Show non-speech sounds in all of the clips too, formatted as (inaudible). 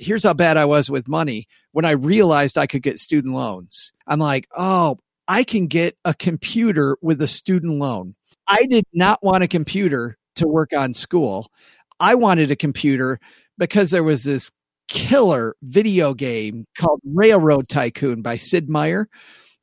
here's how bad I was with money. When I realized I could get student loans, I'm like, oh, I can get a computer with a student loan. I did not want a computer to work on school. I wanted a computer because there was this killer video game called Railroad Tycoon by Sid Meier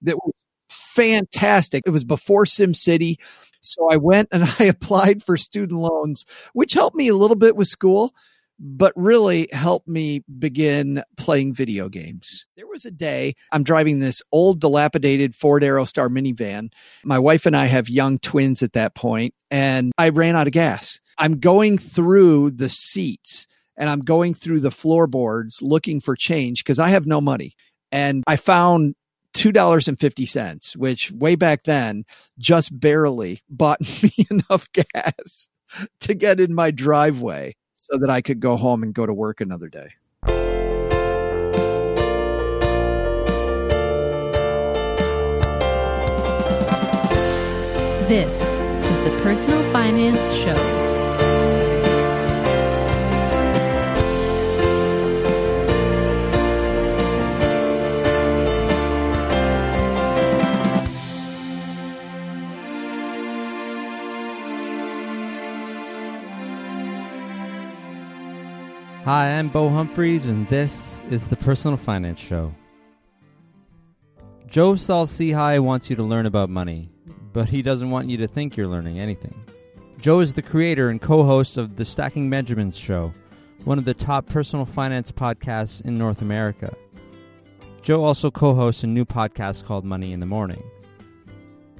that was fantastic. It was before SimCity. So I went and (laughs) I applied for student loans, which helped me a little bit with school, but really helped me begin playing video games. There was a day I'm driving this old, dilapidated Ford Aerostar minivan. My wife and I have young twins at that point, and I ran out of gas. I'm going through the seats and I'm going through the floorboards looking for change because I have no money. And I found $2.50, which way back then just barely bought (laughs) me enough gas to get in my driveway so that I could go home and go to work another day. This is the Personal Finance Show. Hi, I'm Beau Humphreys, and this is the Personal Finance Show. Joe Saul-Sehy wants you to learn about money, but he doesn't want you to think you're learning anything. Joe is the creator and co host of The Stacking Benjamins Show, one of the top personal finance podcasts in North America. Joe also co hosts a new podcast called Money in the Morning.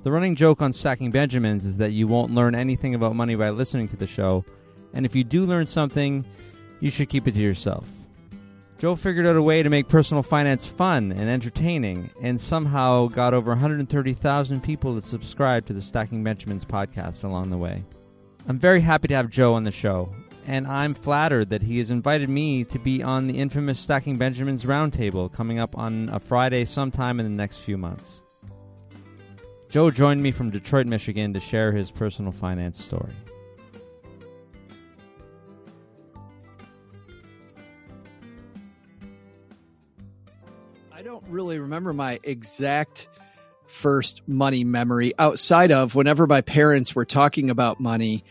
The running joke on Stacking Benjamins is that you won't learn anything about money by listening to the show, and if you do learn something, you should keep it to yourself. Joe figured out a way to make personal finance fun and entertaining, and somehow got over 130,000 people to subscribe to the Stacking Benjamins podcast along the way. I'm very happy to have Joe on the show, and I'm flattered that he has invited me to be on the infamous Stacking Benjamins Roundtable coming up on a Friday sometime in the next few months. Joe joined me from Detroit, Michigan to share his personal finance story. Really remember my exact first money memory outside of whenever my parents were talking about money,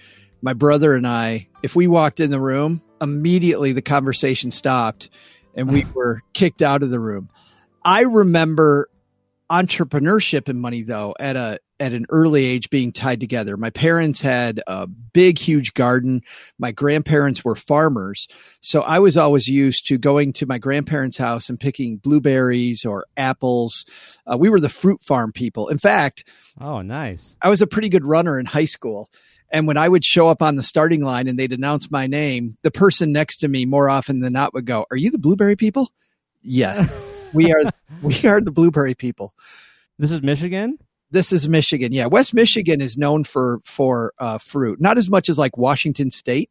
my brother and I, if we walked in the room, immediately the conversation stopped and we (sighs) were kicked out of the room. I remember entrepreneurship and money though at a at an early age being tied together. My parents had a big, huge garden. My grandparents were farmers. So I was always used to going to my grandparents' house and picking blueberries or apples. Uh, we were the fruit farm people. In fact, oh, nice. I was a pretty good runner in high school. And when I would show up on the starting line and they'd announce my name, the person next to me more often than not would go, Are you the blueberry people? Yes. (laughs) we are we are the blueberry people. This is Michigan? This is Michigan. Yeah, West Michigan is known for for uh, fruit, not as much as like Washington State.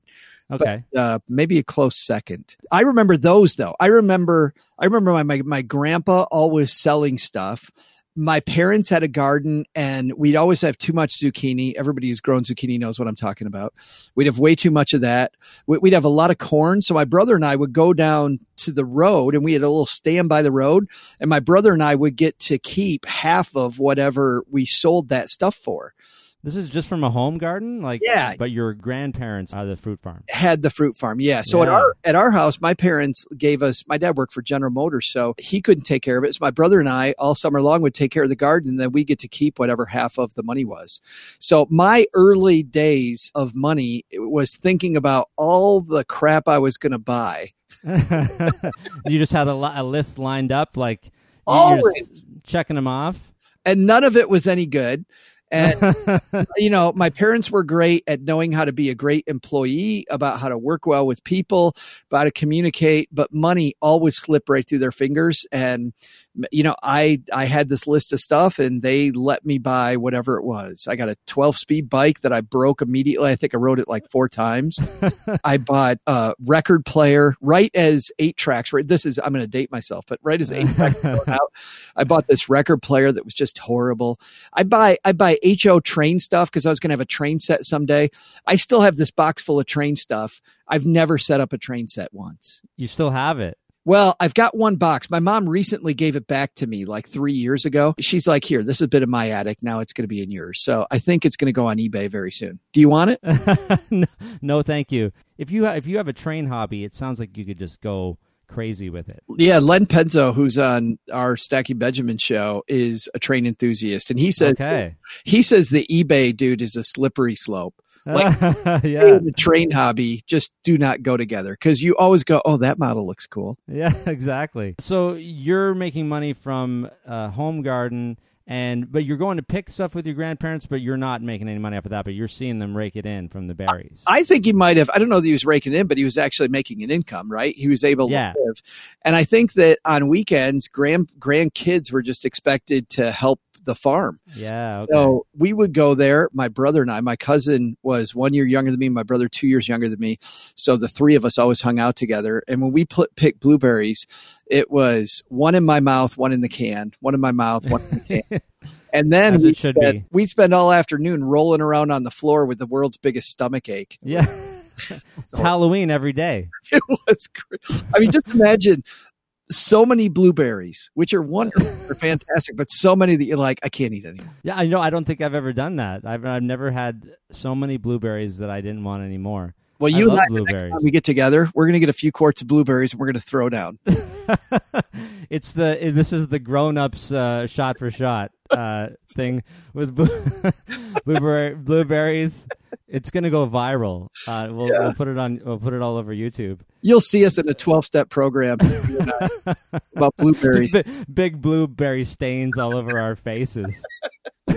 Okay, but, uh, maybe a close second. I remember those though. I remember I remember my my, my grandpa always selling stuff my parents had a garden and we'd always have too much zucchini. Everybody who's grown zucchini knows what I'm talking about. We'd have way too much of that. We'd have a lot of corn. So my brother and I would go down to the road and we had a little stand by the road and my brother and I would get to keep half of whatever we sold that stuff for. This is just from a home garden, like yeah. But your grandparents had the fruit farm. Had the fruit farm, yeah. So yeah. at our at our house, my parents gave us. My dad worked for General Motors, so he couldn't take care of it. So my brother and I, all summer long, would take care of the garden, and then we get to keep whatever half of the money was. So my early days of money was thinking about all the crap I was going to buy. (laughs) you just had a, a list lined up, like always checking them off, and none of it was any good. And, (laughs) you know, my parents were great at knowing how to be a great employee, about how to work well with people, about how to communicate, but money always slipped right through their fingers. And you know, I I had this list of stuff and they let me buy whatever it was. I got a 12 speed bike that I broke immediately. I think I rode it like four times. (laughs) I bought a record player right as eight tracks. Right, this is I'm going to date myself, but right as eight tracks (laughs) out, I bought this record player that was just horrible. I buy I buy HO train stuff because I was going to have a train set someday. I still have this box full of train stuff. I've never set up a train set once. You still have it. Well, I've got one box. My mom recently gave it back to me like three years ago. She's like, here, this is a bit of my attic. Now it's going to be in yours. So I think it's going to go on eBay very soon. Do you want it? (laughs) no, no, thank you. If you ha- if you have a train hobby, it sounds like you could just go crazy with it. Yeah, Len Penzo, who's on our Stacking Benjamin show, is a train enthusiast, and he says Okay. he says the eBay dude is a slippery slope. Like, (laughs) yeah. The train hobby just do not go together because you always go, oh, that model looks cool. Yeah, (laughs) exactly. So you're making money from uh, home garden, and but you're going to pick stuff with your grandparents, but you're not making any money off of that. But you're seeing them rake it in from the berries. I think he might have. I don't know that he was raking in, but he was actually making an income, right? He was able Yeah. to live, and I think that on weekends, grand grandkids were just expected to help the farm. yeah. Okay. So we would go there. My brother and I. My cousin was one year younger than me. My brother two years younger than me. So the three of us always hung out together. And when we pl- picked blueberries, it was one in my mouth, one in the can, one in my mouth, one in the can. (laughs) And then we spent, we spend all afternoon rolling around on the floor with the world's biggest stomach ache. yeah. (laughs) it's Halloween every day. It was great. I mean, just imagine so many blueberries, which are wonderful, (laughs) they're fantastic, but so many that you're like, I can't eat anymore. Yeah, I know. I don't think I've ever done that. I've I've never had so many blueberries that I didn't want anymore. Well, I you and love I, the next blueberries. time we get together, we're going to get a few quarts of blueberries and we're going to throw down. (laughs) it's the this is the grown ups uh, shot for shot uh, thing with blue, (laughs) blueberry, blueberries. It's gonna go viral. Uh, we'll, Yeah. we'll put it on. We'll put it all over YouTube. You'll see us in a 12 step program you and I, about blueberries. Just bi- big blueberry stains all over our faces. (laughs)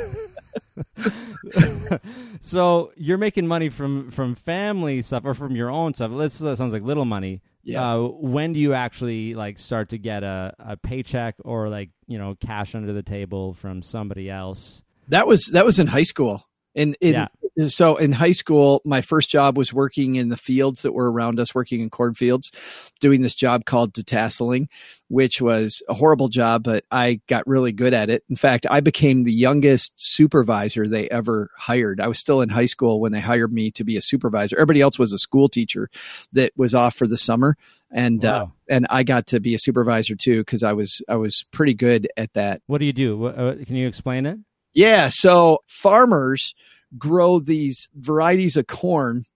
so you're making money from from family stuff or from your own stuff. This sounds like little money. Yeah. Uh, when do you actually like start to get a, a paycheck or like you know cash under the table from somebody else? That was that was in high school. And in, Yeah. So in high school, my first job was working in the fields that were around us, working in cornfields, doing this job called detasseling, which was a horrible job, but I got really good at it. In fact, I became the youngest supervisor they ever hired. I was still in high school when they hired me to be a supervisor. Everybody else was a school teacher that was off for the summer, and uh, and I got to be a supervisor too because I was I was pretty good at that. What do you do? What, uh, can you explain it? Yeah. So farmers grow these varieties of corn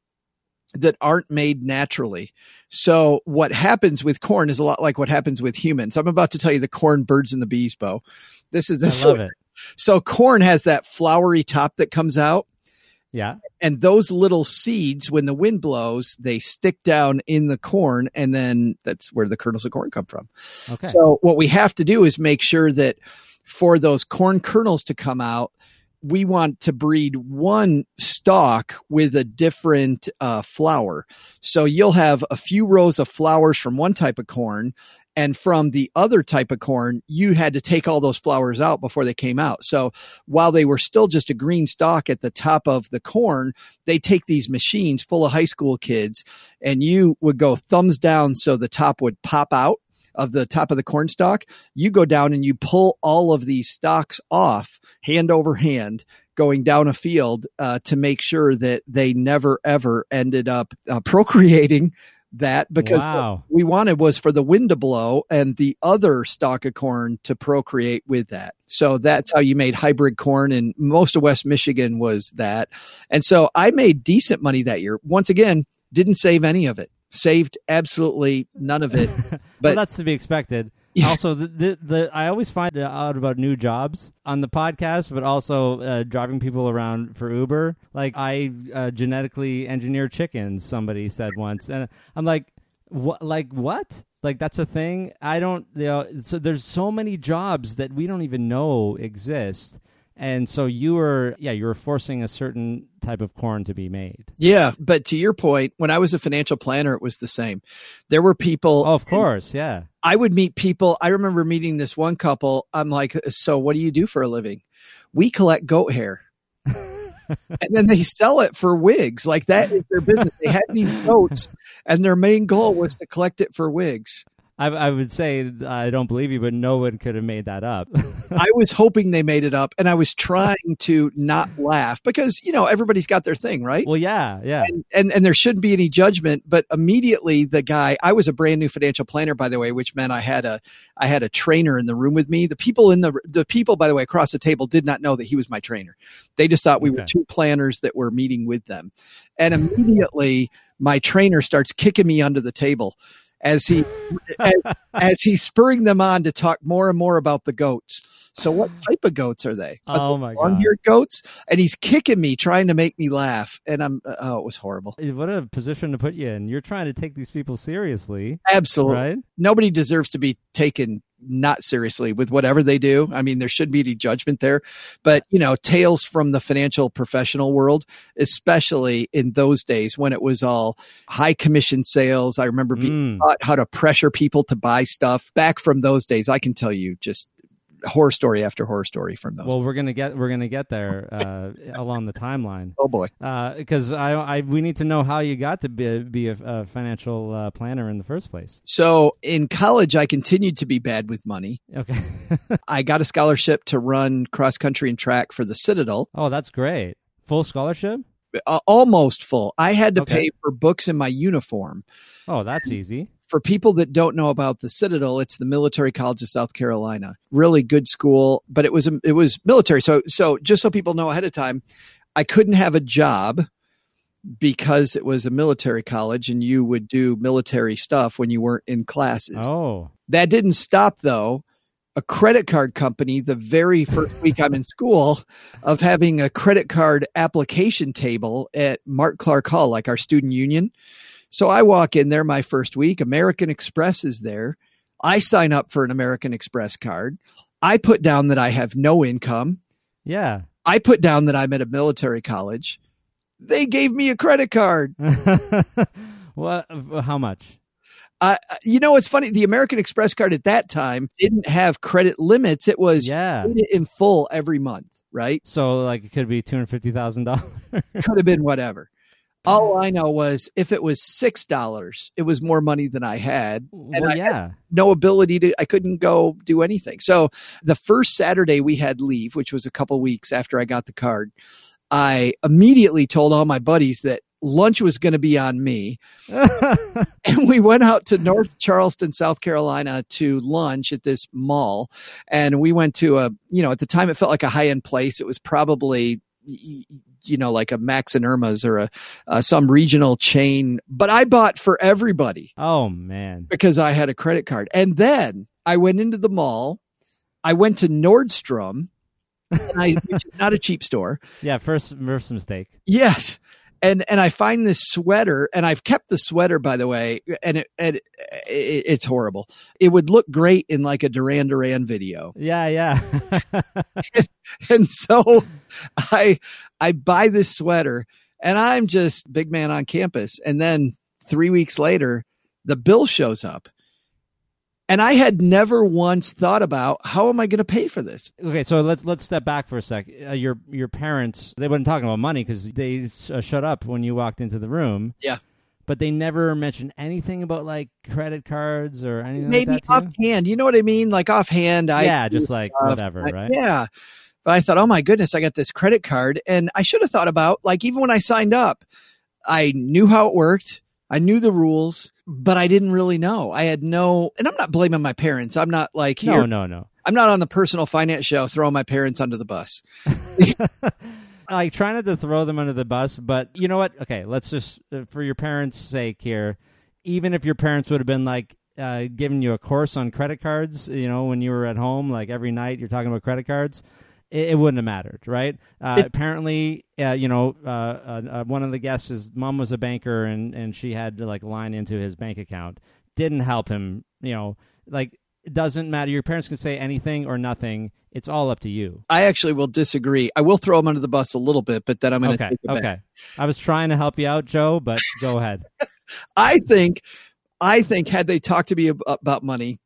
that aren't made naturally. So what happens with corn is a lot like what happens with humans. I'm about to tell you the corn birds and the bees, Beau. This is this. I love it. So corn has that flowery top that comes out. Yeah. And those little seeds, when the wind blows, they stick down in the corn, and then that's where the kernels of corn come from. Okay. So what we have to do is make sure that for those corn kernels to come out, we want to breed one stalk with a different uh, flower. So you'll have a few rows of flowers from one type of corn. And from the other type of corn, you had to take all those flowers out before they came out. So while they were still just a green stalk at the top of the corn, they take these machines full of high school kids and you would go thumbs down so the top would pop out of the top of the corn stalk, you go down and you pull all of these stalks off hand over hand going down a field uh, to make sure that they never ever ended up uh, procreating that because what wow. we wanted was for the wind to blow and the other stalk of corn to procreate with that. So that's how you made hybrid corn and most of West Michigan was that. And so I made decent money that year. Once again, didn't save any of it. Saved absolutely none of it. (laughs) well, but- that's to be expected. (laughs) Yeah. Also, the, the the I always find out about new jobs on the podcast, but also uh, driving people around for Uber. Like I uh, genetically engineer chickens. Somebody said once, and I'm like, what? Like what? Like that's a thing? I don't. You know, so there's so many jobs that we don't even know exist. And so you were, yeah, you were forcing a certain type of corn to be made. Yeah, but to your point, when I was a financial planner, it was the same. There were people. Oh, of course, yeah. I would meet people. I remember meeting this one couple. I'm like, so what do you do for a living? We collect goat hair. (laughs) and then they sell it for wigs. Like that is their business. They had these (laughs) goats, and their main goal was to collect it for wigs. I, I would say I don't believe you, but no one could have made that up. (laughs) I was hoping they made it up and I was trying to not laugh because, you know, everybody's got their thing, right? well, yeah, yeah. and, and and there shouldn't be any judgment but immediately the guy i was a brand new financial planner by the way which meant i had a i had a trainer in the room with me the people in the the people by the way across the table did not know that he was my trainer they just thought we were two planners that were meeting with them and immediately my trainer starts kicking me under the table as he (laughs) as, as he's spurring them on to talk more and more about the goats so what type of goats are they Are Oh my god. long-eared goats and he's kicking me trying to make me laugh and i'm oh it was horrible eh, What a position to put you in. You're trying to take these people seriously, absolutely right? nobody deserves to be taken not seriously with whatever they do. I mean there shouldn't be any judgment there but you know tales from the financial professional world especially in those days when it was all high commission sales. I remember being Mm. taught how to pressure people to buy stuff. Back from those days i can tell you just horror story after horror story from those Well, we're gonna get we're gonna get there uh, along the timeline (laughs) oh boy because I, I we need to know how you got to be be a, a financial uh, planner in the first place. so in college i continued to be bad with money Okay. (laughs) i got a scholarship to run cross country and track for the citadel oh, that's great. Full scholarship. uh, almost full. I had to Okay. pay for books in my uniform. Oh, that's easy. For people that don't know about the Citadel, it's the Military College of South Carolina. Really good school, but it was um, it was military. So so just so people know ahead of time, I couldn't have a job because it was a military college and you would do military stuff when you weren't in classes. Oh, That didn't stop though. A credit card company, the very first week I'm in school, of having a credit card application table at Mark Clark Hall, like our student union. So I walk in there my first week. American Express is there. I sign up for an American Express card. I put down that I have no income. yeah. I put down that I'm at a military college. They gave me a credit card. (laughs) what? How much? Uh, you know, it's funny. The American Express card at that time didn't have credit limits. It was Yeah. in full every month, right? So like it could be two hundred fifty thousand dollars. Could have been whatever. All I know was if it was six dollars, it was more money than I had. Well, I- yeah. No ability to. I couldn't go do anything. So the first Saturday we had leave, which was a couple weeks after I got the card, I immediately told all my buddies that lunch was going to be on me. (laughs) and we went out to North Charleston, South Carolina to lunch at this mall. And we went to a, you know, at the time it felt like a high end place. It was probably, you know, like a Max and Erma's or a, uh, some regional chain. But I bought for everybody oh man. because I had a credit card. And then I went into the mall. I went to Nordstrom, I, (laughs) which is not a cheap store. Yeah. First, first mistake. Yes. And and I find this sweater, and I've kept the sweater by the way, and it, and it, it, it's horrible. It would look great in like a Duran Duran video, Yeah. Yeah. (laughs) and so I I buy this sweater, and I'm just big man on campus, and then three weeks later, the bill shows up, and I had never once thought about how am I going to pay for this. okay. So let's let's step back for a sec. Uh, your your parents they weren't talking about money because they uh, shut up when you walked into the room. Yeah. But they never mentioned anything about like credit cards or anything Maybe like that. to you? offhand, you know what I mean? Like offhand, I yeah, just like stuff. whatever, I- right? Yeah. But I thought, oh my goodness, I got this credit card. And I should have thought about, like, even when I signed up, I knew how it worked. I knew the rules, but I didn't really know. I had no, and I'm not blaming my parents. I'm not like, here, No, no, no. I'm not on the personal finance show throwing my parents under the bus. (laughs) like try not to throw them under the bus, but you know what? Okay, let's just uh, for your parents' sake here. Even if your parents would have been like uh, giving you a course on credit cards, you know, when you were at home, like every night you're talking about credit cards, it, it wouldn't have mattered, right? Uh, It- apparently, uh, you know, uh, uh, uh, one of the guests, his mom was a banker, and and she had to like line into his bank account. Didn't help him, you know, like. It doesn't matter. Your parents can say anything or nothing. It's all up to you. I actually will disagree. I will throw him under the bus a little bit, but then I'm going to Okay. it back. Okay. I was trying to help you out, Joe, but go ahead. (laughs) I think, I think had they talked to me about money,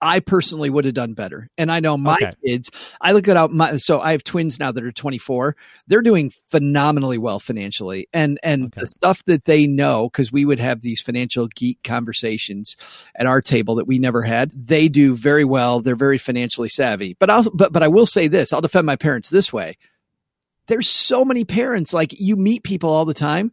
I personally would have done better. And I know my Okay. kids, I look at out my so I have twins now that are 24. They're doing phenomenally well financially. And and Okay. the stuff that they know cuz we would have these financial geek conversations at our table that we never had. They do very well. They're very financially savvy. But I'll but but I will say this, I'll defend my parents this way. There's so many parents like you meet people all the time.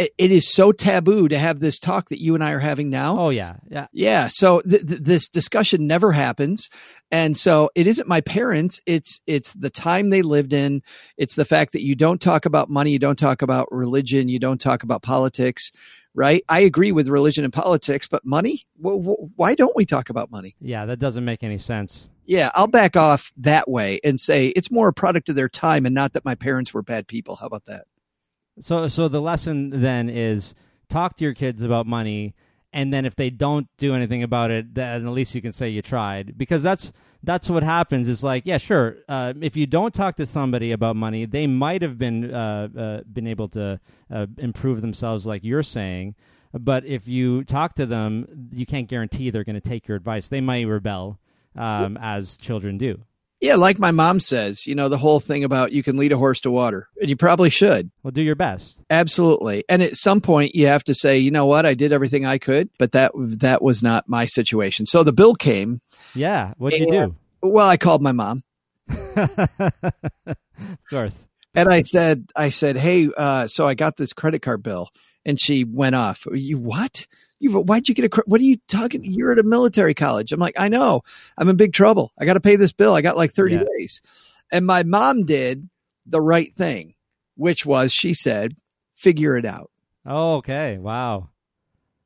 It, it is so taboo to have this talk that you and I are having now. Oh yeah, yeah. Yeah. So th- th- this discussion never happens. And so it isn't my parents. It's, it's the time they lived in. It's the fact that you don't talk about money. You don't talk about religion. You don't talk about politics, right? I agree with religion and politics, but money, well, why don't we talk about money? Yeah, that doesn't make any sense. Yeah. I'll back off that way and say it's more a product of their time and not that my parents were bad people. How about that? So so the lesson then is talk to your kids about money and then if they don't do anything about it then at least you can say you tried. Because that's that's what happens. Is like yeah sure uh, if you don't talk to somebody about money they might have been uh, uh, been able to uh, improve themselves like you're saying. But if you talk to them you can't guarantee they're going to take your advice. They might rebel um, as children do Yeah. Like my mom says, you know, the whole thing about you can lead a horse to water and you probably should. well do your best Absolutely. And at some point you have to say, you know what, I did everything I could, but that that was not my situation. So the bill came. yeah what'd you do Well, I called my mom (laughs) of course and I said, I said, hey, uh, so I got this credit card bill, and she went off. You what? You why'd you get a? What are you talking? You're at a military college. I'm like, I know. I'm in big trouble. I got to pay this bill. I got like 30 Yeah. days, and my mom did the right thing, which was she said, figure it out. oh, okay wow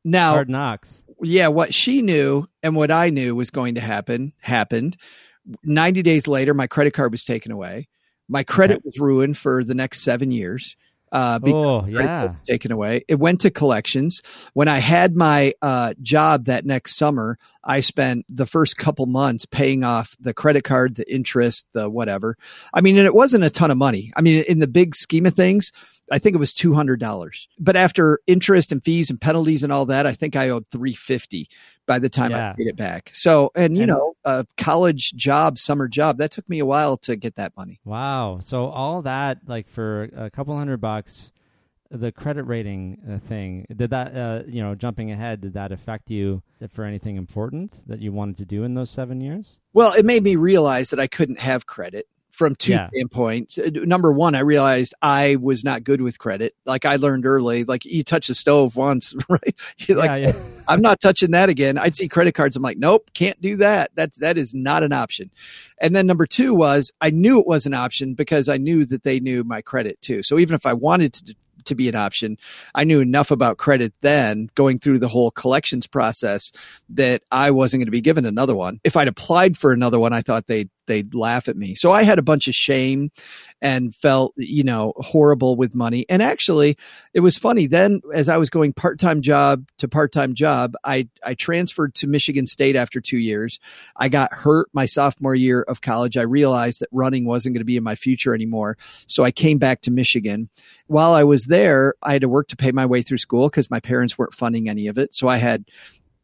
Now, hard knocks yeah, what she knew and what I knew was going to happen happened. 90 days later, my credit card was taken away. My credit Okay. was ruined for the next seven years. Uh, oh yeah taken away. It went to collections. When I had my uh, job that next summer, I spent the first couple months paying off the credit card, the interest, the whatever. I mean, and it wasn't a ton of money. I mean, in the big scheme of things, I think it was two hundred dollars. But after interest and fees and penalties and all that, I think I owed three fifty by the time Yeah. I paid it back. So, and you And- know, a college job, summer job, that took me a while to get that money. Wow. So all that, like for a couple hundred bucks, the credit rating uh, thing, did that, uh, you know, jumping ahead, did that affect you for anything important that you wanted to do in those seven years? Well, it made me realize that I couldn't have credit from two Yeah. standpoints. Uh, Number one, I realized I was not good with credit. Like I learned early, like you touch the stove once, (laughs) right? You're like, yeah, yeah. (laughs) I'm not touching that again. I'd see credit cards. I'm like, nope, can't do that. That's that is not an option. And then number two was I knew it was an option because I knew that they knew my credit too. So even if I wanted to to be an option, I knew enough about credit then going through the whole collections process that I wasn't going to be given another one. If I'd applied for another one, I thought they'd they'd laugh at me. So I had a bunch of shame and felt, you know, horrible with money. And actually, it was funny then as I was going part-time job to part-time job, I I transferred to Michigan State after 2 years. I got hurt my sophomore year of college. I realized that running wasn't going to be in my future anymore. So I came back to Michigan. While I was there, I had to work to pay my way through school cuz my parents weren't funding any of it. So I had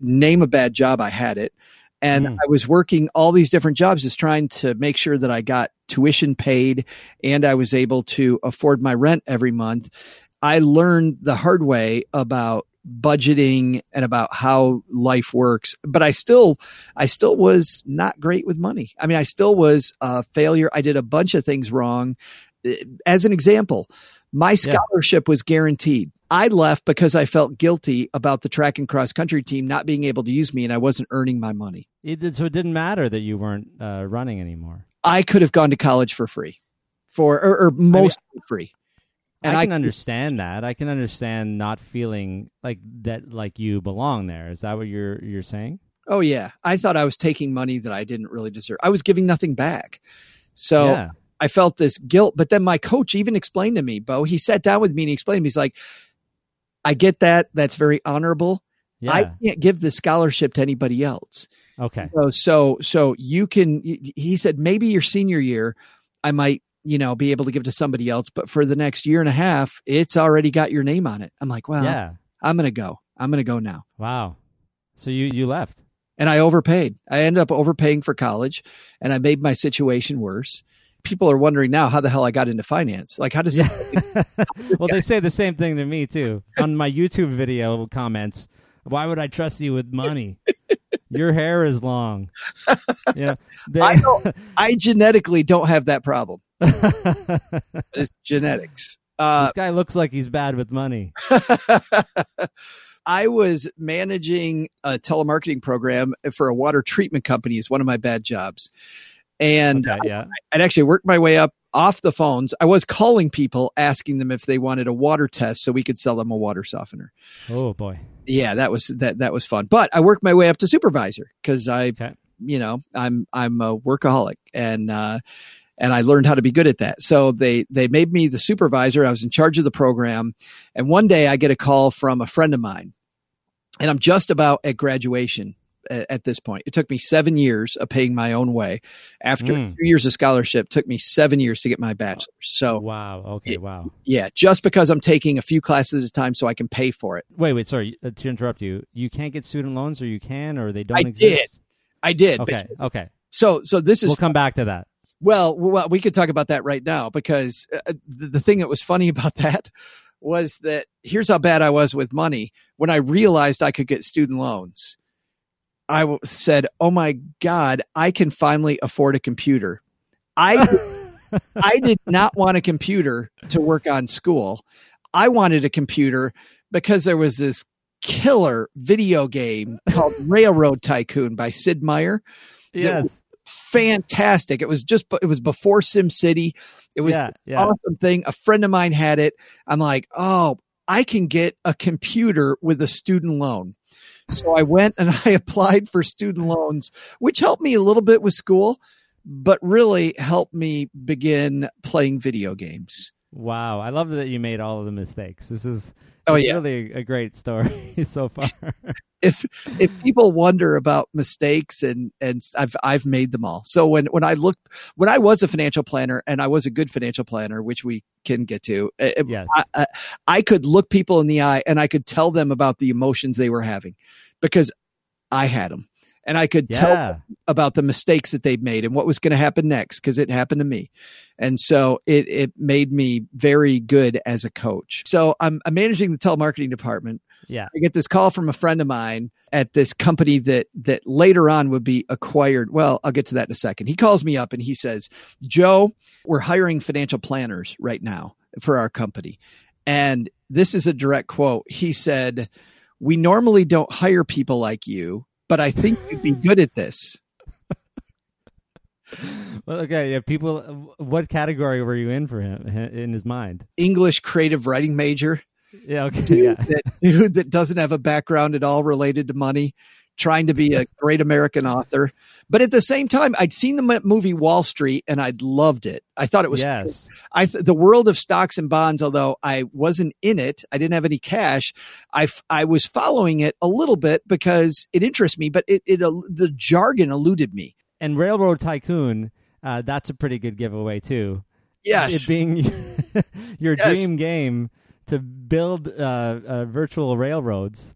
name a bad job, I had it. And Mm. I was working all these different jobs just trying to make sure that I got tuition paid and I was able to afford my rent every month. I learned the hard way about budgeting and about how life works but i still i still was not great with money i mean i still was a failure i did a bunch of things wrong as an example my Yeah. scholarship was guaranteed i left because i felt guilty about the track and cross country team not being able to use me and i wasn't earning my money It did, so it didn't matter that you weren't uh, running anymore. i could have gone to college for free for or, or mostly free and I I can understand that. I can understand not feeling like that, like you belong there. Is that what you're you're saying? Oh yeah, I thought I was taking money that I didn't really deserve. I was giving nothing back. So yeah. I felt this guilt, but then my coach even explained to me, Beau, he sat down with me and he explained to me, he's like, I get that. That's very honorable. Yeah. I can't give the scholarship to anybody else. okay. So, so, so you can, he said, maybe your senior year, I might, you know, be able to give to somebody else, but for the next year and a half, it's already got your name on it. I'm like, well, yeah. I'm going to go. I'm going to go now. Wow. So you you left. and I overpaid. I ended up overpaying for college and I made my situation worse. People are wondering now how the hell I got into finance. Like, how does Yeah. (laughs) it? well, they say the same thing to me too on my YouTube video comments. Why would I trust you with money? (laughs) Your hair is long. (laughs) Yeah, they, I don't- I genetically don't have that problem. It's genetics. Uh, this guy looks like he's bad with money. I was managing a telemarketing program for a water treatment company. Is one of my bad jobs, and Okay, yeah. I'd actually worked my way up off the phones. I was calling people, asking them if they wanted a water test so we could sell them a water softener. Oh boy. Yeah, that was that that was fun. But I worked my way up to supervisor because I, Okay. you know, I'm I'm a workaholic and uh, and I learned how to be good at that. So they they made me the supervisor. I was in charge of the program, and one day I get a call from a friend of mine, and I'm just about at graduation. At, at this point, it took me seven years of paying my own way. After Mm. two years of scholarship, took me seven years to get my bachelor's. So Wow. Okay. it- Wow. yeah, just because I'm taking a few classes at a time, so I can pay for it. Wait. Wait. Sorry uh, to interrupt you. You can't get student loans, or you can, or they don't I exist. did. I did. Okay. Okay. So so this is We'll come back to that. Well, well, we could talk about that right now because uh, the, the thing that was funny (laughs) about that was that here's how bad I was with money. When I realized I could get student loans, I w- said, "Oh my god, I can finally afford a computer." I (laughs) I did not want a computer to work on school. I wanted a computer because there was this killer video game (laughs) called Railroad Tycoon by Sid Meier yes. fantastic. It was just it was before Sim City. It was yeah. Yeah. awesome thing. A friend of mine had it. I'm like, oh, I can get a computer with a student loan. So I went and (laughs) I applied for student loans, which helped me a little bit with school, but really helped me begin playing video games. Wow. I love that you made all of the mistakes. This is. Oh, it's yeah. really a, great story (laughs) so far. If if people wonder about mistakes and and I've I've made them all. So when when I looked when I was a financial planner and I was a good financial planner, which we can get to, it- yes. I, I, I could look people in the eye and I could tell them about the emotions they were having because I had them. And I could tell about the mistakes that they'd made and what was going to happen next because it happened to me. And so it, it made me very good as a coach. So I'm, I'm managing the telemarketing department. Yeah. I get this call from a friend of mine at this company that that later on would be acquired. Well, I'll get to that in a second. He calls me up and he says, "Joe, we're hiring financial planners right now for our company." And this is a direct quote. He said, "We normally don't hire people like you, but I think you'd be good at this." (laughs) Well, okay. Yeah. People. What category were you in for him in his mind? English creative writing major. Yeah. Okay. dude, Yeah. that, dude that doesn't have a background at all related to money, trying to be a great American author. But at the same time, I'd seen the movie Wall Street and I'd loved it. I thought it was yes. I th- the world of stocks and bonds. Although I wasn't in it, I didn't have any cash. I f- I was following it a little bit because it interests me, but it it el- the jargon eluded me. And Railroad Tycoon. Uh, that's a pretty good giveaway too. Yes, It being (laughs) your Yes. dream game to build uh, uh, virtual railroads.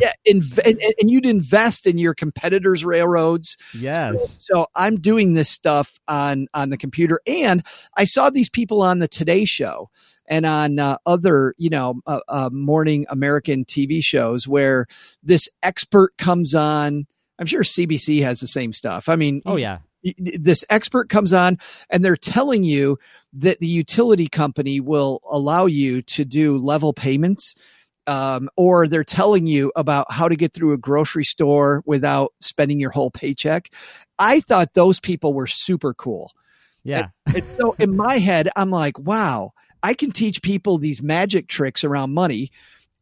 Yeah, inv- and, and- you'd invest in your competitors' railroads. Yes. So I'm doing this stuff on on the computer, and I saw these people on the Today Show and on uh, other, you know, uh, uh, morning American TV shows where this expert comes on. I'm sure CBC has the same stuff. I mean, Oh yeah. this expert comes on and they're telling you that the utility company will allow you to do level payments um, or they're telling you about how to get through a grocery store without spending your whole paycheck i thought those people were super cool Yeah. and so in my head i'm like wow i can teach people these magic tricks around money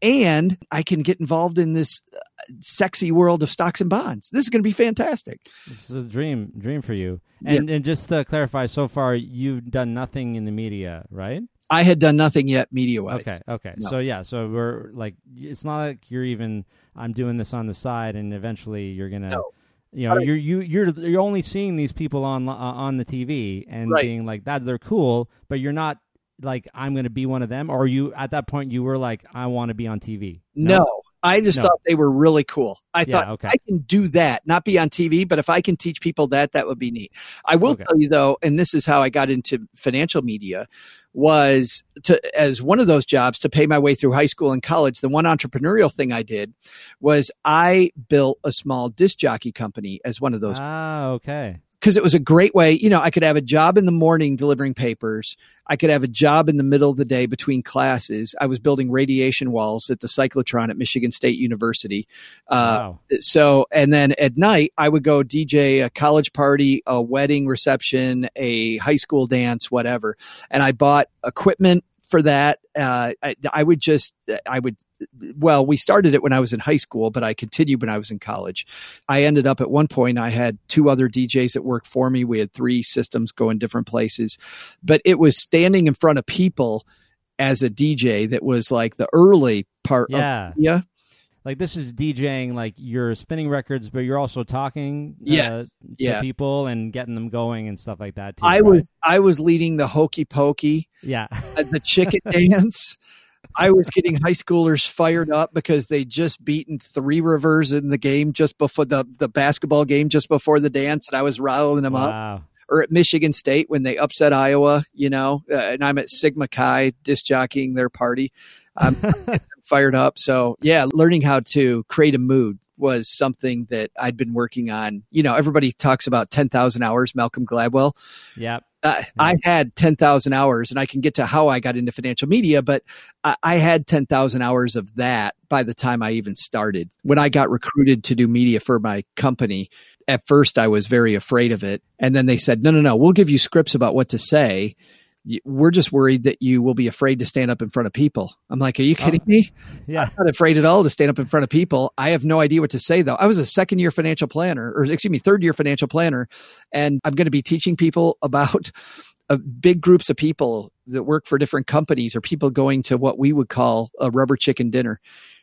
and i can get involved in this uh, sexy world of stocks and bonds this is going to be fantastic This is a dream, dream for you. And and just to clarify, so far you've done nothing in the media, right? I had done nothing yet media wise. Okay, okay. No. So yeah, so we're like, it's not like you're even. I'm doing this on the side, and eventually you're gonna. No. You know, Right. you're you you're you're only seeing these people on uh, on the TV and Right. being like that. They're cool, but you're not like I'm going to be one of them. Or you at that point you were like I want to be on TV. No, I just No. thought they were really cool. I Yeah, thought okay. I can do that, not be on TV, but if I can teach people that, that would be neat. I will Okay. tell you though, and this is how I got into financial media, was to as one of those jobs to pay my way through high school and college. The one entrepreneurial thing I did was I built a small disc jockey company as one of those Ah, okay. Because it was a great way. You know, I could have a job in the morning delivering papers. I could have a job in the middle of the day between classes. I was building radiation walls at the cyclotron at Michigan State University. Uh, wow. so, and then at night, I would go DJ a college party, a wedding reception, a high school dance, whatever. And I bought equipment for that. Uh, I, I would just, I would, well, we started it when I was in high school, but I continued when I was in college. I ended up at one point, I had two other DJs that worked for me. We had three systems going different places, but it was standing in front of people as a DJ that was like the early part Yeah. of yeah. Like this is DJing, like you're spinning records, but you're also talking uh, Yeah. to Yeah. people and getting them going and stuff like that. Too, I right? was I was leading the hokey pokey, yeah. uh, the chicken (laughs) dance. I was getting high schoolers fired up because they just beaten three rivers in the game just before the the basketball game just before the dance, and I was riling them up. Or at Michigan State when they upset Iowa, you know, uh, and I'm at Sigma Chi disc jockeying their party. I'm (laughs) fired up. So yeah, learning how to create a mood was something that I'd been working on. You know, everybody talks about 10,000 hours, Malcolm Gladwell. Yep. uh, I had 10,000 hours and I can get to how I got into financial media, but I, I had 10,000 hours of that by the time I even started. When I got recruited to do media for my company, at first I was very afraid of it. And then they said, no, no, no, we'll give you scripts about what to say. We're just worried that you will be afraid to stand up in front of people. I'm like, are you kidding me? Yeah. I'm not afraid at all to stand up in front of people. I have no idea what to say though. I was a second year financial planner, or excuse me, third year financial planner, and I'm going to be teaching people (laughs) about uh, big groups of people that work for different companies or people going to what we would call a rubber chicken dinner.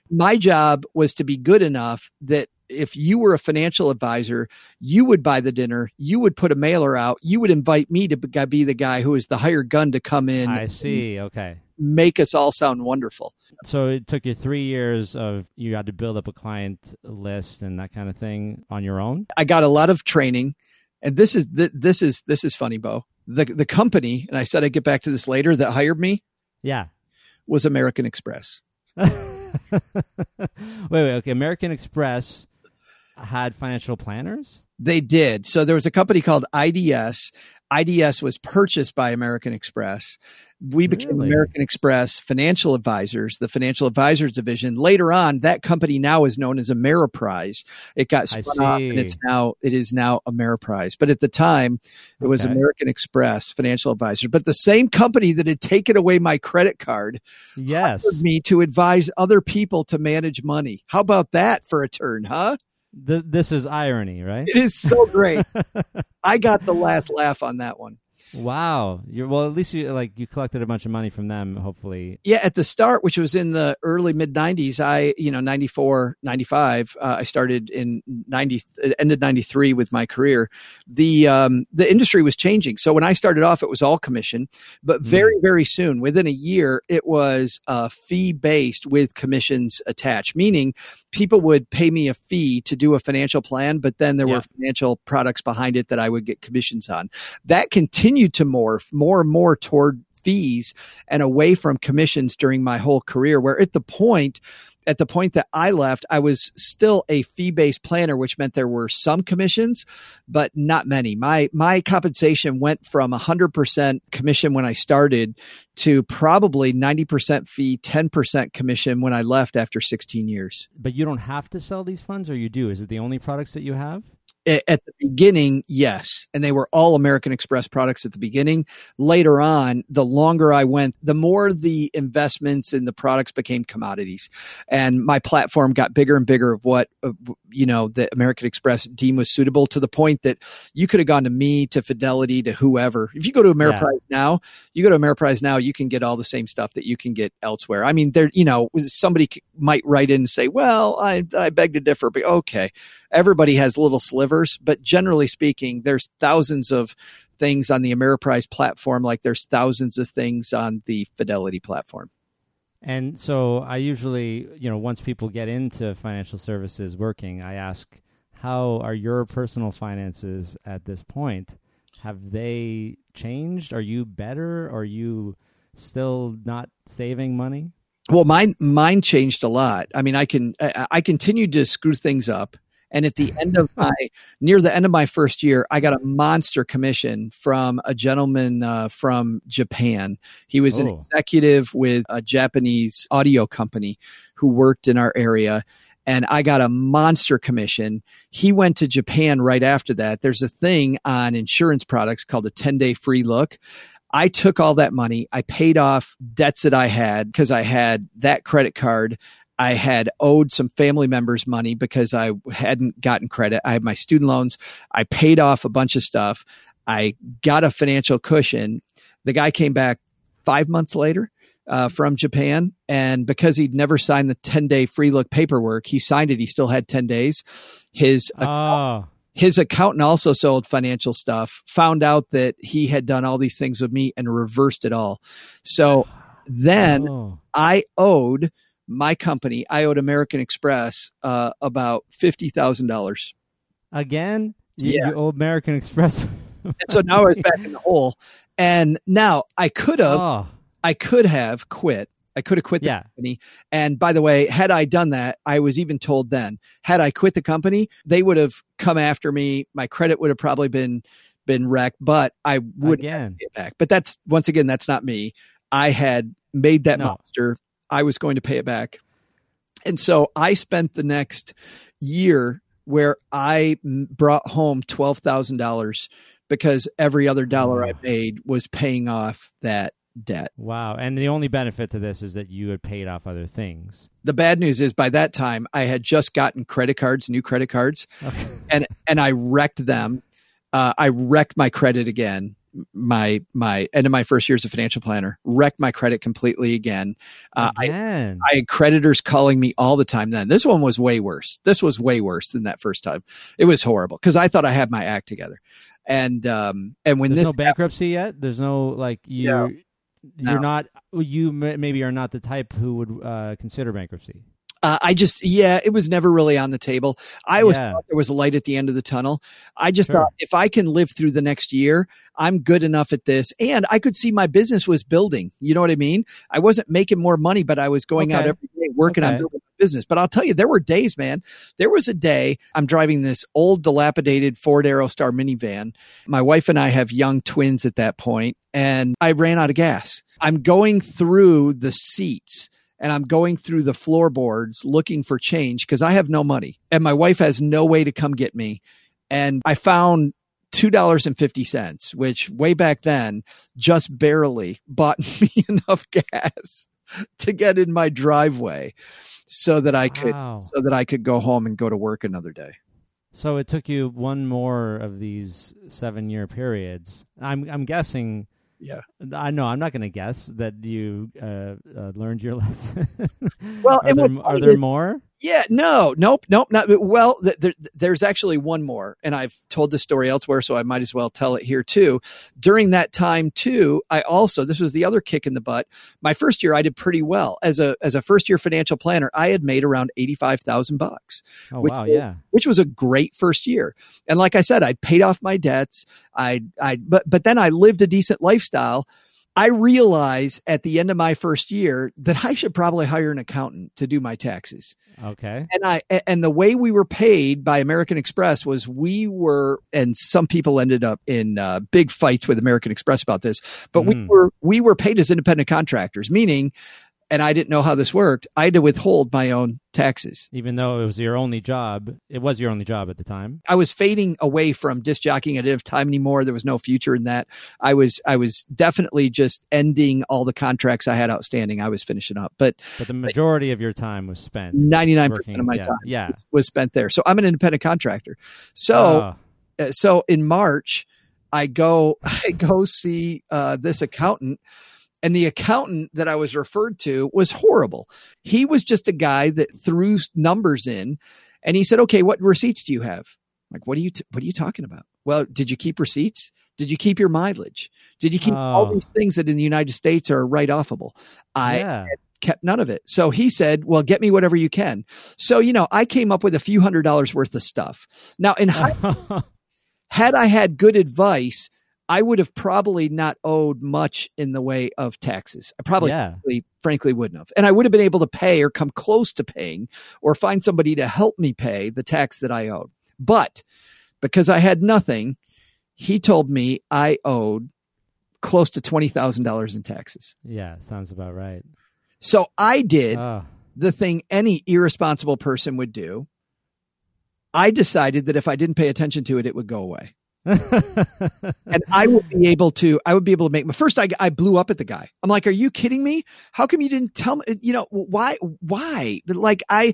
My job was to be good enough that if you were a financial advisor, you would buy the dinner, you would put a mailer out, you would invite me to be the guy who is the hired gun to come in, I see. Okay. make us all sound wonderful. So it took you three years of you had to build up a client list and that kind of thing on your own. I got a lot of training, and this is this is this is funny, Beau. The the company, and I said I'd get back to this later. That hired me Yeah. was American Express. (laughs) wait, wait. Okay. American Express had financial planners. They did. So there was a company called IDS. IDS was purchased by American Express. We became Really? American Express Financial Advisors, the financial advisors division. Later on, that company now is known as Ameriprise. It got spun off and it's now it is now Ameriprise. But at the time, it was American Express Financial Advisor. But the same company that had taken away my credit card Yes. me to advise other people to manage money. How about that for a turn, huh? Th- this is irony, right? It is so great. (laughs) I got the last laugh on that one. Wow. You're well. At least you like you collected a bunch of money from them. Hopefully. Yeah, at the start, which was in the early mid 90s, I, you know, 94, 95, uh, I started in 90, uh, ended 93 with my career. The, um, the industry was changing. So when I started off, it was all commission, but very, very soon, within a year, it was uh, fee based with commissions attached, meaning people would pay me a fee to do a financial plan, but then there Yeah. were financial products behind it that I would get commissions on. That continued to morph more and more toward fees and away from commissions during my whole career where at the point at the point that I left, I was still a fee-based planner, which meant there were some commissions, but not many. My my compensation went from 100% commission when I started to probably 90% fee, 10% commission when I left after 16 years. But you don't have to sell these funds, or you do? Is it the only products that you have? A- At the beginning, yes. And they were all American Express products at the beginning. Later on, the longer I went, the more the investments in the products became commodities. And my platform got bigger and bigger of what, uh, you know, the American Express deemed was suitable to the point that you could have gone to me, to Fidelity, to whoever. If you go to Ameriprise now, you go to Ameriprise now, you can get all the same stuff that you can get elsewhere. I mean, there, you know, somebody might write in and say, well, I, I beg to differ, but okay everybody has little but generally speaking, there's thousands of things on the Ameriprise platform, like there's thousands of things on the Fidelity platform. And so I usually, you know, once people get into financial services working, I ask, how are your personal finances at this point? Have they changed? Are you better? Are you still not saving money? Well, mine mine changed a lot. I mean, I can I, I continued to screw things up. And at the (laughs) end of my near the end of my first year, I got a monster commission from a gentleman uh, from Japan. He was an Oh. executive with a Japanese audio company who worked in our area. And I got a monster commission. He went to Japan right after that. There's a thing on insurance products called a 10 day free look. I took all that money. I paid off debts that I had because I had that credit card. I had owed some family members money because I hadn't gotten credit. I had my student loans. I paid off a bunch of stuff. I got a financial cushion. The guy came back five months later uh, from Japan. And because he'd never signed the 10 day free look paperwork, he signed it. He still had 10 days. His Oh, his accountant also sold financial stuff, found out that he had done all these things with me and reversed it all. So then oh. I owed my company, I owed American Express uh, about $50,000. again, you, Yeah. you owe American Express. (laughs) And so now I was back in the hole. And now I could have, oh, I could have quit. I could have quit the yeah. company. And by the way, had I done that, I was even told then, had I quit the company, they would have come after me. My credit would have probably been been wrecked, but I would Again. it back. But that's once again, that's not me. I had made that No. monster. I was going to pay it back. And so I spent the next year where I brought home $12,000 because every other dollar I made was paying off that debt. Wow. And the only benefit to this is that you had paid off other things. The bad news is by that time I had just gotten credit cards, new credit cards, Okay. and and I wrecked them. Uh, I wrecked my credit again. My my end of my first year as a financial planner, wrecked my credit completely again. Uh, I Again. I had creditors calling me all the time. Then this one was way worse. This was way worse than that first time. It was horrible because I thought I had my act together, and um and when There's no bankruptcy yet. There's no like you. No. You're No. not. You maybe are not the type who would uh, consider bankruptcy. Uh, I just, yeah, it was never really on the table. I always Yeah. thought there was a light at the end of the tunnel. I just Sure. thought if I can live through the next year, I'm good enough at this. And I could see my business was building. You know what I mean? I wasn't making more money, but I was going out every day working on building my business. But I'll tell you, there were days, man. There was a day I'm driving this old, dilapidated Ford Aerostar minivan. My wife and I have young twins at that point, and I ran out of gas. I'm going through the seats and I'm going through the floorboards looking for change because I have no money and my wife has no way to come get me. And I found $2.50, which way back then just barely bought (laughs) me enough gas to get in my driveway so that I could Wow. so that I could go home and go to work another day. So it took you one more of these seven year periods. I'm I'm guessing. Yeah. I know. I'm not going to guess that you uh, uh, learned your (laughs) lesson. Well, are there, are there is- more? Yeah, no, nope, nope, not well. Th- there, there's actually one more, and I've told this story elsewhere, so I might as well tell it here too. During that time, too, I also this was the other kick in the butt. My first year, I did pretty well as a as a first year financial planner. I had made around eighty five thousand bucks, Oh Which wow, was- yeah. which was a great first year. And like I said, I'd paid off my debts. I I but but then I lived a decent lifestyle. I realize at the end of my first year that I should probably hire an accountant to do my taxes Okay. and I and the way we were paid by American Express was we were, and some people ended up in uh, big fights with American Express about this, but we Mm. were we were paid as independent contractors, meaning, and I didn't know how this worked. I had to withhold my own taxes. Even though it was your only job, it was your only job at the time. I was fading away from disc jockeying. I didn't have time anymore. There was no future in that. I was I was definitely just ending all the contracts I had outstanding. I was finishing up, but But the majority of your time was spent Ninety nine percent of my yeah, time Yeah. was, was spent there. So I'm an independent contractor. So. Oh, uh, so in March, I go (laughs) I go see uh, this accountant, and the accountant that I was referred to was horrible. He was just a guy that threw numbers in, and he said, "Okay, what receipts do you have?" I'm like, what are you t- what are you talking about? Well, did you keep receipts? Did you keep your mileage? Did you keep all Oh. these things that in the United States are write offable? I yeah. kept none of it. So he said, well, get me whatever you can. So, you know, I came up with a few hundred dollars worth of stuff. Now, in hindsight, (laughs) had I had good advice, I would have probably not owed much in the way of taxes. I probably, Yeah. frankly, frankly wouldn't have. And I would have been able to pay or come close to paying or find somebody to help me pay the tax that I owed. But because I had nothing, he told me I owed close to $20,000 in taxes. yeah, sounds about right. So I did Oh, the thing any irresponsible person would do. I decided that if I didn't pay attention to it, it would go away. And I would be able to, I would be able to make my first. I, I blew up at the guy. I'm like, are you kidding me? How come you didn't tell me? You know, why, why? Like I,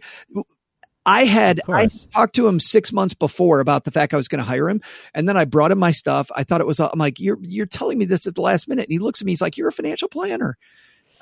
I had, I talked to him six months before about the fact I was going to hire him. And then I brought him my stuff. I thought it was, I'm like, you're, you're telling me this at the last minute. And he looks at me. He's like, you're a financial planner.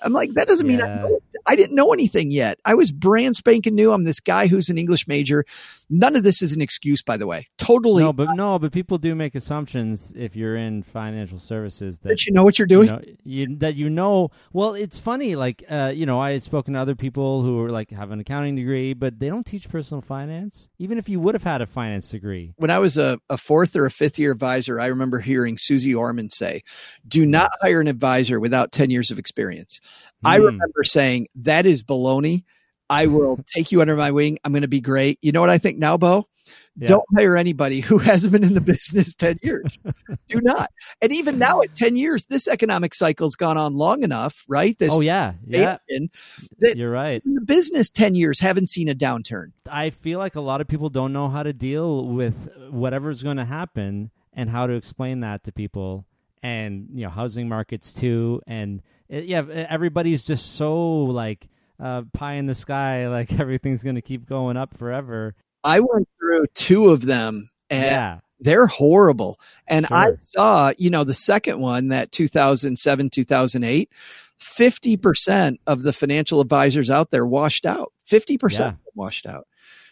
I'm like, that doesn't mean I, Yeah. I didn't know anything yet. I was brand spanking new. I'm this guy who's an English major. None of this is an excuse, by the way. Totally. no, but no, but people do make assumptions if you're in financial services that that you know what you're doing. You know, you, that you know. Well, it's funny. Like, uh, you know, I had spoken to other people who are like have an accounting degree, but they don't teach personal finance. Even if you would have had a finance degree, when I was a, a fourth or a fifth year advisor, I remember hearing Susie Orman say, Do not hire an advisor without 10 years of experience. I Hmm. remember saying, That is baloney. I will (laughs) take you under my wing. I'm going to be great. You know what I think now, Beau? Yeah. Don't hire anybody who (laughs) hasn't been in the business 10 years. Do (laughs) not. And even now at 10 years, this economic cycle's gone on long enough, right? This Oh yeah, yeah, you're right. in the business 10 years haven't seen a downturn. I feel like a lot of people don't know how to deal with whatever's going to happen and how to explain that to people and you know housing markets too and uh, yeah everybody's just so like uh, pie in the sky (laughs) like everything's going to keep going up forever I went through two of them and yeah they're horrible. And I saw, you know, the second one, that 2007, 2008, 50% of the financial advisors out there washed out. 50% Yeah. washed out.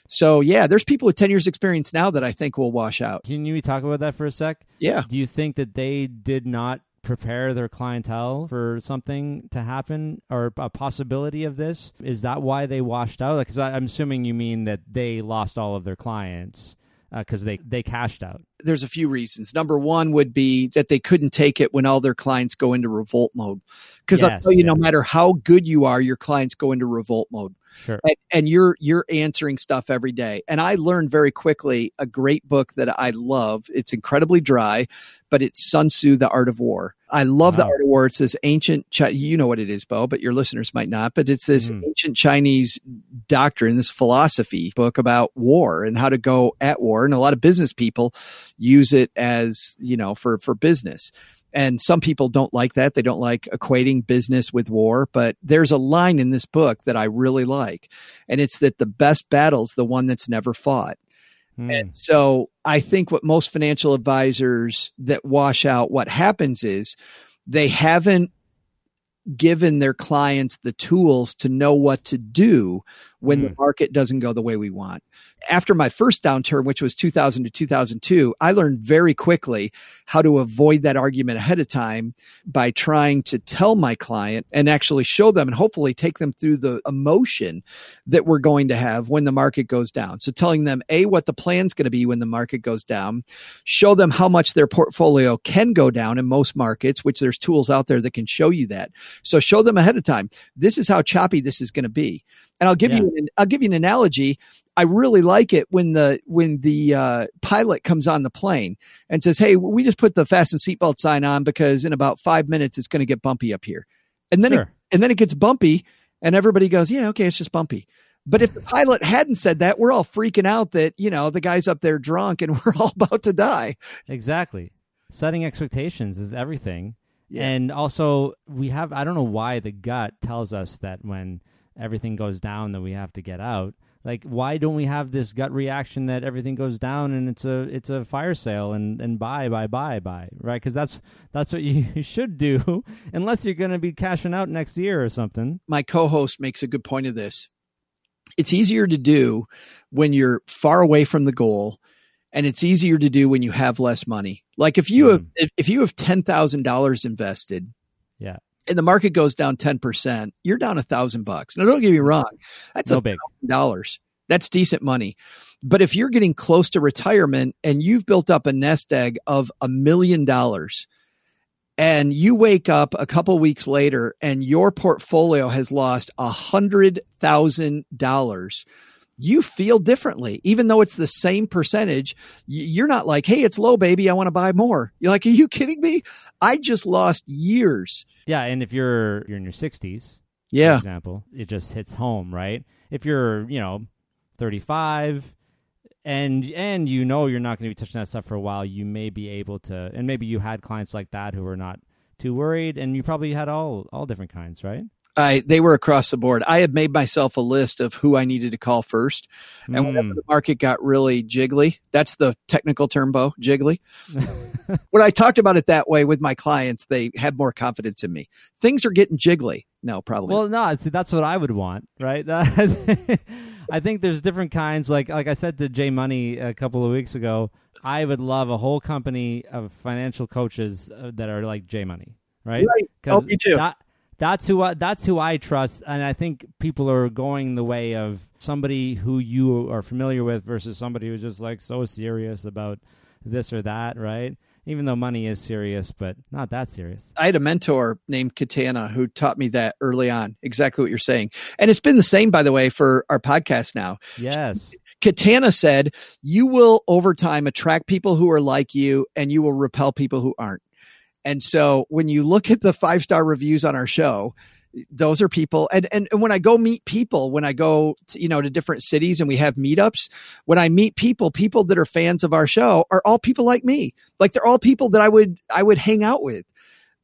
So, yeah, there's people with 10 years experience now that I think will wash out. can you talk about that for a sec Yeah. do you think that they did not prepare their clientele for something to happen or a possibility of this is that why they washed out because i'm assuming you mean that they lost all of their clients uh, because they they cashed out There's a few reasons. Number one would be that they couldn't take it when all their clients go into revolt mode. Because I'll tell you, no matter how good you are, your clients go into revolt mode. Sure. And, and you're you're answering stuff every day. And i learned very quickly a great book that i love. It's incredibly dry but it's sun tzu the art of war. I love the art of war. It's this ancient Chi- you know what it is Beau but your listeners might not but it's this Mhm. ancient chinese doctrine this philosophy book about war and how to go at war. And a lot of business people use it as you know for for business and some people don't like that. They don't like equating business with war. But there's a line in this book that I really like. And it's that the best battle's the one that's never fought. Hmm. And so I think what most financial advisors that wash out, what happens is they haven't given their clients the tools to know what to do when the Mm. market doesn't go the way we want. After my first downturn, which was 2000 to 2002, I learned very quickly how to avoid that argument ahead of time by trying to tell my client and actually show them and hopefully take them through the emotion that we're going to have when the market goes down. So telling them A, what the plan's going to be when the market goes down, show them how much their portfolio can go down in most markets, which there's tools out there that can show you that. So show them ahead of time. This is how choppy this is going to be. And I'll give Yeah. you an, I'll give you an analogy. I really like it when the when the uh, pilot comes on the plane and says, "Hey, we just put the fasten seatbelt sign on because in about five minutes it's going to get bumpy up here," and then it, and then it gets bumpy, and everybody goes, "Yeah, okay, it's just bumpy." But if the pilot hadn't said that, we're all freaking out that you know the guy's up there drunk and (laughs) we're all about to die. Exactly. Setting expectations is everything. Yeah. And also, we have, I don't know why the gut tells us that when everything goes down, that we have to get out. Like, why don't we have this gut reaction that everything goes down and it's a it's a fire sale and, and buy buy buy buy right? Because that's that's what (laughs) you should do, (laughs) unless you're going to be cashing out next year or something. my co-host makes a good point of this. It's easier to do when you're far away from the goal and it's easier to do when you have less money. Like if you hmm. have if, you have $10,000 invested. And the market goes down 10%, you're down a thousand bucks. Now, don't get me wrong. That's No a big. dollars. That's decent money. But if you're getting close to retirement and you've built up a nest egg of a million dollars and you wake up a couple weeks later and your portfolio has lost a hundred thousand dollars, you feel differently, even though it's the same percentage. You're not like, Hey, it's low, baby. I want to buy more. You're like, are you kidding me? I just lost years. Yeah, and if you're you're in your 60s, yeah. for example, it just hits home, right? If you're, you know, 35 and and you know you're not going to be touching that stuff for a while, you may be able to and maybe you had clients like that who were not too worried and you probably had all all different kinds, right? I, they were across the board. I had made myself a list of who I needed to call first. And whenever Mm. the market got really jiggly, that's the technical term, Beau, jiggly. (laughs) when I talked about it that way with my clients, they had more confidence in me. Things are getting jiggly. No, probably. Well, no, that's what I would want, right? (laughs) I think there's different kinds. Like, like I said to Jay Money a couple of weeks ago, I would love a whole company of financial coaches uh, that are like Jay Money, right? Right. Oh, me too. That, that's who I, that's who I trust, and I think people are going the way of somebody who you are familiar with versus somebody who's just like so serious about this or that, right? Even though money is serious, but not that serious. I had a mentor named Katana who taught me that early on, exactly what you're saying. And it's been the same, by the way, for our podcast now. Yes. Katana said, you will over time attract people who are like you and you will repel people who aren't. And so when you look at the five star reviews on our show, those are people and, and and when I go meet people, when I go to, you know to different cities and we have meetups, when I meet people, people that are fans of our show are all people like me. Like they're all people that I would I would hang out with.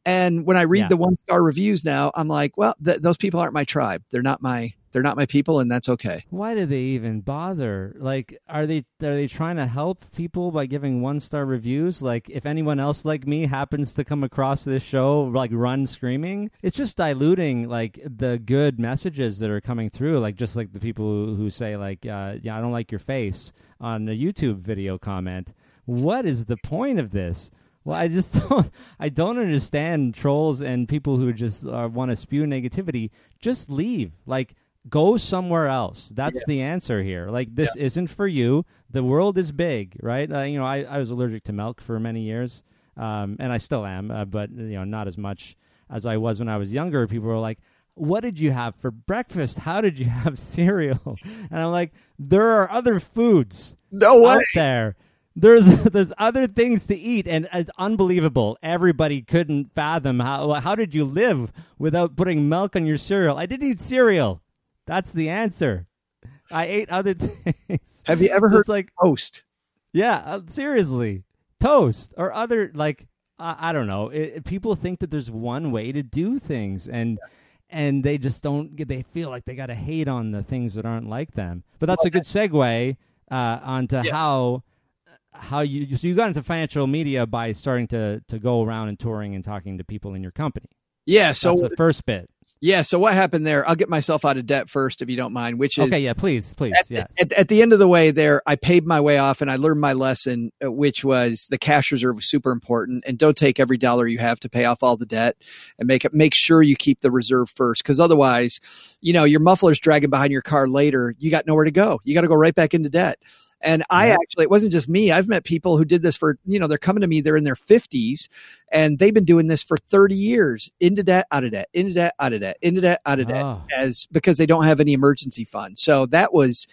And when I read Yeah. the one star reviews now, I'm like, well, th- those people aren't my tribe. They're not my they're not my people, and that's okay. Why do they even bother? Like, are they are they trying to help people by giving one star reviews? Like, if anyone else like me happens to come across this show, like run screaming, it's just diluting like the good messages that are coming through. Like, just like the people who, who say like, uh, "Yeah, I don't like your face" on a YouTube video comment. What is the point of this? Well, I just (laughs) don't. I don't understand trolls and people who just uh, want to spew negativity. Just leave. Like, go somewhere else. That's the answer here. Like, this isn't for you. The world is big, right? Uh, you know, I, I was allergic to milk for many years, um, and I still am, uh, but you know, not as much as I was when I was younger. People were like. What did you have for breakfast? How did you (laughs) have cereal? And I'm like, there are other foods No out there. There's (laughs) there's other things to eat, and it's unbelievable. Everybody couldn't fathom how how did you live without putting milk on your cereal? I didn't eat cereal. That's the answer. I ate other (laughs) things. Have you ever Just heard like toast? yeah, uh, seriously, toast or other like I, I don't know. It, it- people think that there's one way to do things, and and they just don't. get They feel like they got to hate on the things that aren't like them. But that's a good segue uh, onto Yeah. how how you so you got into financial media by starting to to go around and touring and talking to people in your company. Yeah. So That's the first bit. yeah. So what happened there? I'll get myself out of debt first, if you don't mind. Which is Okay, yeah, please, please, at, yes. at, at the end of the way there, I paid my way off and I learned my lesson, uh, which was the cash reserve was super important. And don't take every dollar you have to pay off all the debt and make it, make sure you keep the reserve first. Cause otherwise, you know, your muffler's dragging behind your car later. You got nowhere to go. You got to go right back into debt. And I Yeah. actually, it wasn't just me. I've met people who did this for, you know, they're coming to me, they're in their 50s and they've been doing this for 30 years into debt, out of debt, into debt, out of debt, into debt, out of debt Oh. as because they don't have any emergency fund. So that was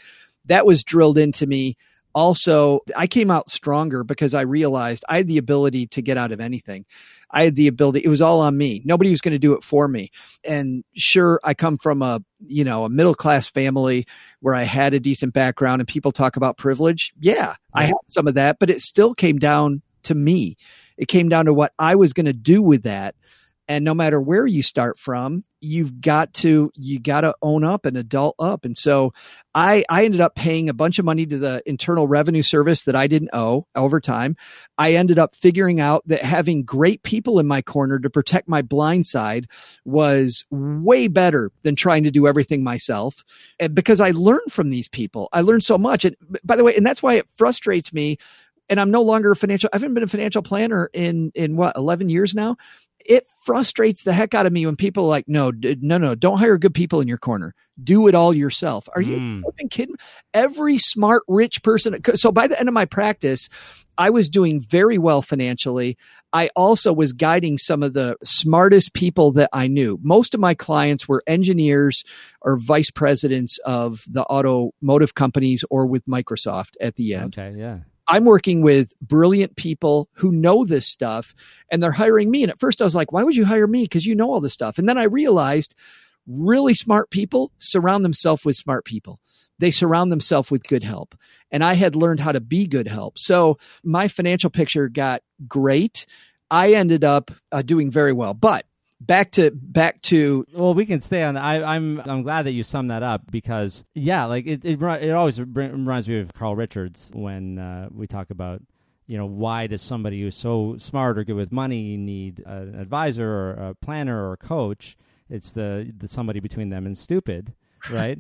that was drilled into me. Also, I came out stronger because I realized I had the ability to get out of anything. I had the ability. It was all on me. Nobody was going to do it for me. And sure, I come from a, you know, a middle class family where I had a decent background and people talk about privilege. Yeah, I had some of that, but it still came down to me. It came down to what I was going to do with that. And no matter where you start from, you've got to you got to own up and adult up. And so I I ended up paying a bunch of money to the Internal Revenue Service that I didn't owe over time. I ended up figuring out that having great people in my corner to protect my blind side was way better than trying to do everything myself. And because I learned from these people, I learned so much. And by the way, and that's why it frustrates me. And I'm no longer a financial. I haven't been a financial planner in in what 11 years now. It frustrates the heck out of me when people are like, no, no, no, don't hire good people in your corner. Do it all yourself. Are you Mm. fucking kidding? Every smart, rich person. So by the end of my practice, I was doing very well financially. I also was guiding some of the smartest people that I knew. Most of my clients were engineers or vice presidents of the automotive companies or with Microsoft at the end. Okay, yeah. I'm working with brilliant people who know this stuff and they're hiring me. And at first I was like, why would you hire me? Because you know all this stuff. And then I realized really smart people surround themselves with smart people. They surround themselves with good help. And I had learned how to be good help. So my financial picture got great. I ended up uh, doing very well. But back to back to Well, we can stay on. I, I'm I'm glad that you summed that up because yeah, like it it, it always reminds me of Carl Richards when uh, we talk about you know why does somebody who's so smart or good with money need an advisor or a planner or a coach? It's the, the somebody between them and stupid, (laughs) right?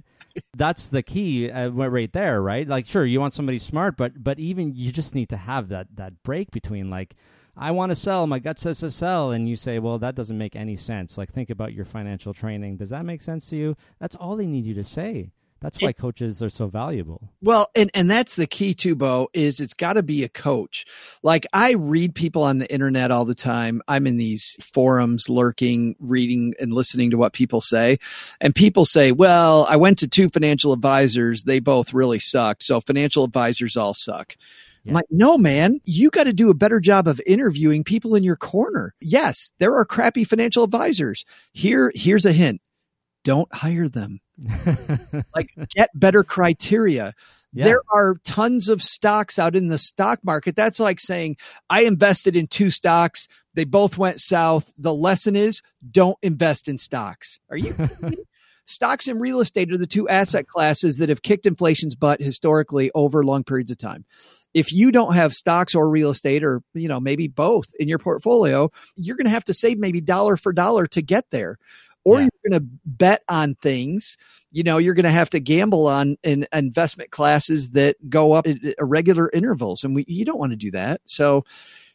That's the key uh, right there, right? Like, sure, you want somebody smart, but but even you just need to have that that break between like I want to sell. My gut says to sell. And you say, well, that doesn't make any sense. Like, think about your financial training. Does that make sense to you? That's all they need you to say. That's why coaches are so valuable. Well, and and that's the key too, Beau, is it's got to be a coach. Like I read people on the internet all the time. I'm in these forums lurking, reading and listening to what people say. And people say, "Well, I went to two financial advisors. They both really sucked. So financial advisors all suck." Yeah. I'm like, no, man, you got to do a better job of interviewing people in your corner. Yes, there are crappy financial advisors. Here, here's a hint. Don't hire them (laughs) like get better criteria. Yeah. There are tons of stocks out in the stock market. That's like saying, I invested in two stocks. They both went south. The lesson is don't invest in stocks. Are you? (laughs) Stocks and real estate are the two asset classes that have kicked inflation's butt historically over long periods of time. If you don't have stocks or real estate or, you know, maybe both in your portfolio, you're going to have to save maybe dollar for dollar to get there. Or Yeah. you're going to bet on things. You know you're going to have to gamble on in investment classes that go up at irregular intervals and we, you don't want to do that. So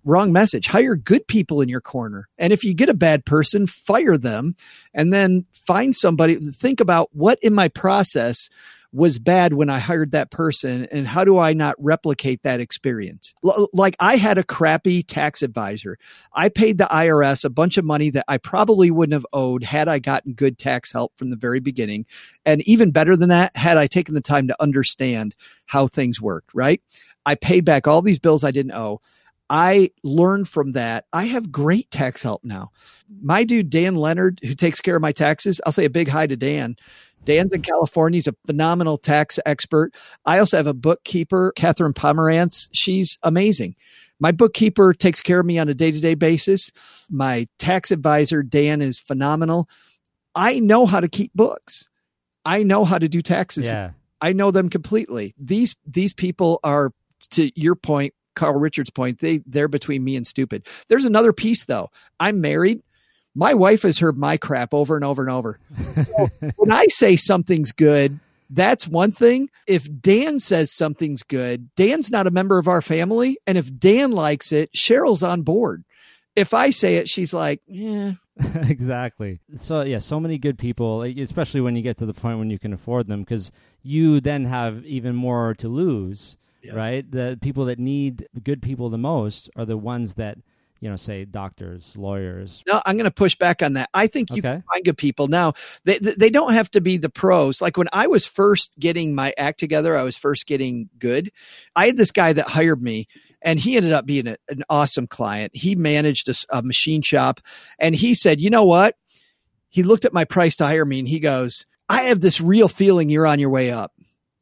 wrong message. Hire good people in your corner. And if you get a bad person fire them and then find somebody. Think about what in my process was bad when I hired that person and how do I not replicate that experience? L- like I had a crappy tax advisor. I paid the IRS a bunch of money that I probably wouldn't have owed had I gotten good tax help from the very beginning. And even better than that, had I taken the time to understand how things worked, right? I paid back all these bills I didn't owe. I learned from that. I have great tax help now. My dude, Dan Leonard, who takes care of my taxes, I'll say a big hi to Dan. Dan's in California. He's a phenomenal tax expert. I also have a bookkeeper, Catherine Pomerantz. She's amazing. My bookkeeper takes care of me on a day to day basis. My tax advisor, Dan, is phenomenal. I know how to keep books. I know how to do taxes. Yeah. I know them completely. These these people are to your point, Carl Richards' point. They they're between me and stupid. There's another piece though. I'm married. My wife has heard my crap over and over and over. So (laughs) when I say something's good, that's one thing. If Dan says something's good, Dan's not a member of our family, and if Dan likes it, Cheryl's on board. If I say it, she's like, "Yeah, (laughs) exactly. So yeah, so many good people, especially when you get to the point when you can afford them, because you then have even more to lose, Yeah. right? The people that need good people the most are the ones that you know, say doctors, lawyers. No, I'm going to push back on that. I think you Okay. can find good people. Now, they they don't have to be the pros. Like when I was first getting my act together, I was first getting good. I had this guy that hired me, and he ended up being a, an awesome client. He managed a machine shop, and he said, "You know what?" He looked at my price to hire me, and he goes, "I have this real feeling you're on your way up,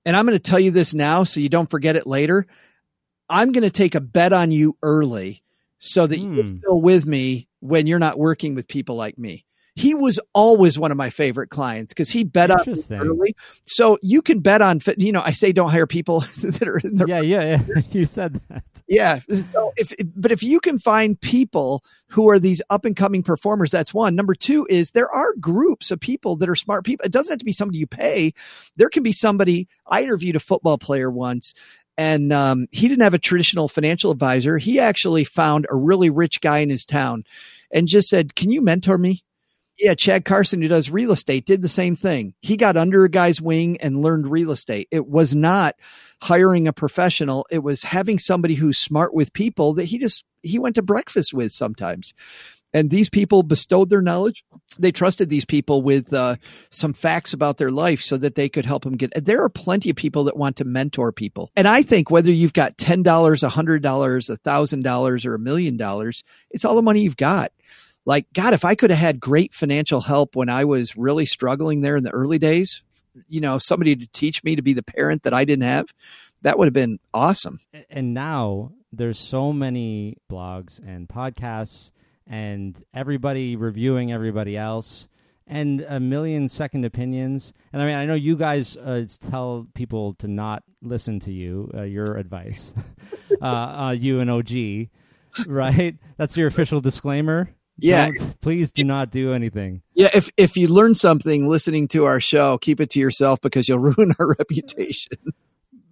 and I'm going to tell you this now, so you don't forget it later. I'm going to take a bet on you early." So that you're Hmm. still with me when you're not working with people like me. He was always one of my favorite clients because he bet on early. So you can bet on, you know, I say don't hire people (laughs) that are in the Yeah, yeah, yeah. (laughs) you said that. yeah. So if, but if you can find people who are these up and coming performers, that's one. Number two is there are groups of people that are smart people. It doesn't have to be somebody you pay. There can be somebody. I interviewed a football player once and um, he didn't have a traditional financial advisor. He actually found a really rich guy in his town and just said, Can you mentor me? Yeah, Chad Carson, who does real estate, did the same thing. He got under a guy's wing and learned real estate. It was not hiring a professional, it was having somebody who's smart with people that he just he went to breakfast with sometimes. And these people bestowed their knowledge. They trusted these people with uh, some facts about their life so that they could help them get. There are plenty of people that want to mentor people. And I think whether you've got $10, $100, $1,000, or a million dollars, it's all the money you've got like god if i could have had great financial help when i was really struggling there in the early days you know somebody to teach me to be the parent that i didn't have that would have been awesome and now there's so many blogs and podcasts and everybody reviewing everybody else and a million second opinions and i mean i know you guys uh, tell people to not listen to you uh, your advice (laughs) uh, uh you and og right that's your official disclaimer yeah. Don't, please do not do anything. Yeah. If if you learn something listening to our show, keep it to yourself because you'll (laughs) ruin our reputation.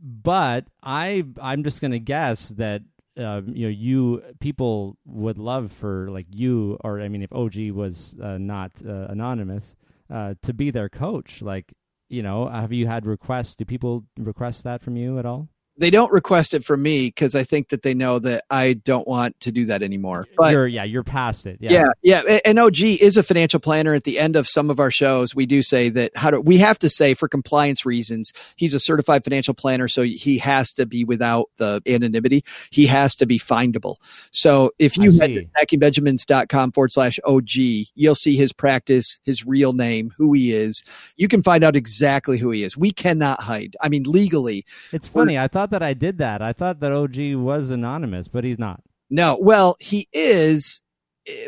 But I I'm just gonna guess that uh, you know you people would love for like you or I mean if OG was uh, not uh, anonymous uh, to be their coach. Like you know, have you had requests? Do people request that from you at all? They don't request it from me because I think that they know that I don't want to do that anymore. But you're, yeah, you're past it. Yeah. yeah, yeah. And OG is a financial planner. At the end of some of our shows, we do say that how do we have to say for compliance reasons, he's a certified financial planner, so he has to be without the anonymity. He has to be findable. So if you head to stackingbenjamins.com forward slash OG, you'll see his practice, his real name, who he is. You can find out exactly who he is. We cannot hide. I mean, legally. It's funny. I thought that I did that. I thought that OG was anonymous, but he's not. No, well, he is,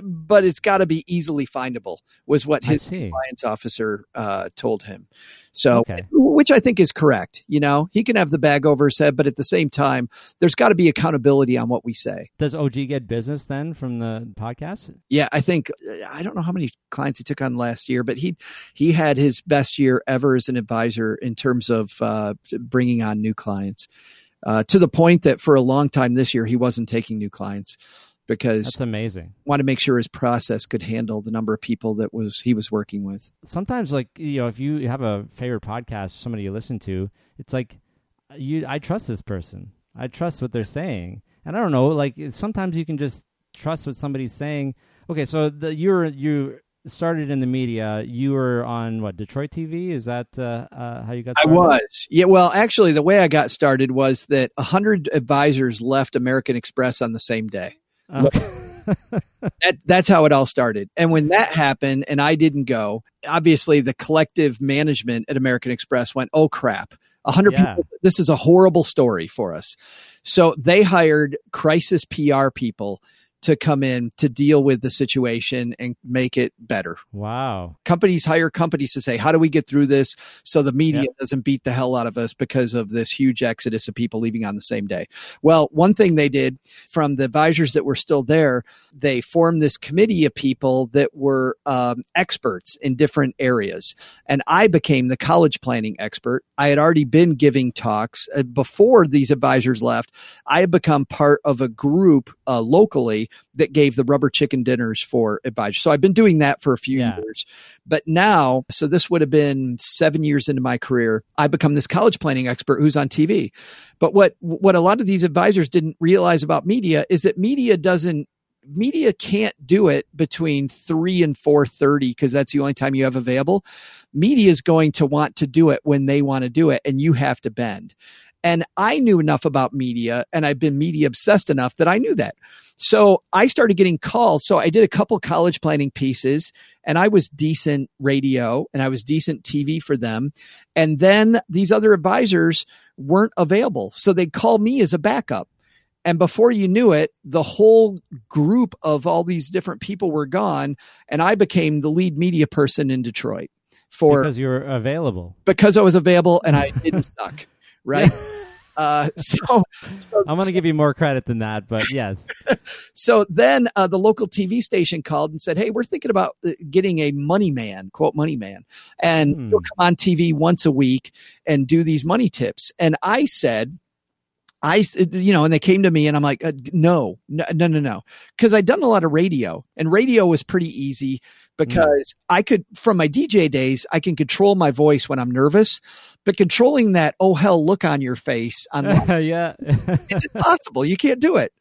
but it's got to be easily findable. Was what his compliance officer uh, told him. So, okay. which I think is correct. You know, he can have the bag over his head, but at the same time, there's got to be accountability on what we say. Does OG get business then from the podcast? Yeah, I think I don't know how many clients he took on last year, but he he had his best year ever as an advisor in terms of uh, bringing on new clients. Uh, to the point that for a long time this year he wasn't taking new clients because that's amazing. Want to make sure his process could handle the number of people that was he was working with. Sometimes, like you know, if you have a favorite podcast, somebody you listen to, it's like you. I trust this person. I trust what they're saying, and I don't know. Like sometimes you can just trust what somebody's saying. Okay, so the you're you started in the media. You were on what Detroit TV? Is that uh, uh, how you got? Started? I was. Yeah. Well, actually, the way I got started was that hundred advisors left American Express on the same day. Okay. (laughs) that, that's how it all started. And when that happened and I didn't go, obviously the collective management at American Express went, oh crap, 100 yeah. people. This is a horrible story for us. So they hired crisis PR people to come in to deal with the situation and make it better. Wow. Companies hire companies to say, how do we get through this so the media yep. doesn't beat the hell out of us because of this huge exodus of people leaving on the same day? Well, one thing they did from the advisors that were still there, they formed this committee of people that were um, experts in different areas. And I became the college planning expert. I had already been giving talks uh, before these advisors left. I had become part of a group uh, locally that gave the rubber chicken dinners for advisors. So I've been doing that for a few yeah. years. But now, so this would have been seven years into my career, I become this college planning expert who's on TV. But what what a lot of these advisors didn't realize about media is that media doesn't media can't do it between 3 and 4:30 because that's the only time you have available. Media is going to want to do it when they want to do it and you have to bend. And I knew enough about media and I've been media obsessed enough that I knew that. So I started getting calls. So I did a couple college planning pieces and I was decent radio and I was decent TV for them. And then these other advisors weren't available. So they'd call me as a backup. And before you knew it, the whole group of all these different people were gone. And I became the lead media person in Detroit for because you were available. Because I was available and I didn't (laughs) suck. Right. (laughs) Uh, so, (laughs) so, I'm going to give you more credit than that, but yes. (laughs) so then uh, the local TV station called and said, "Hey, we're thinking about uh, getting a money man, quote money man, and hmm. he'll come on TV once a week and do these money tips." And I said, I, you know, and they came to me and I'm like, uh, no, no, no, no, no. Cause I'd done a lot of radio and radio was pretty easy because I could, from my DJ days, I can control my voice when I'm nervous, but controlling that, oh hell, look on your face on (laughs) yeah. (laughs) it's impossible. You can't do it.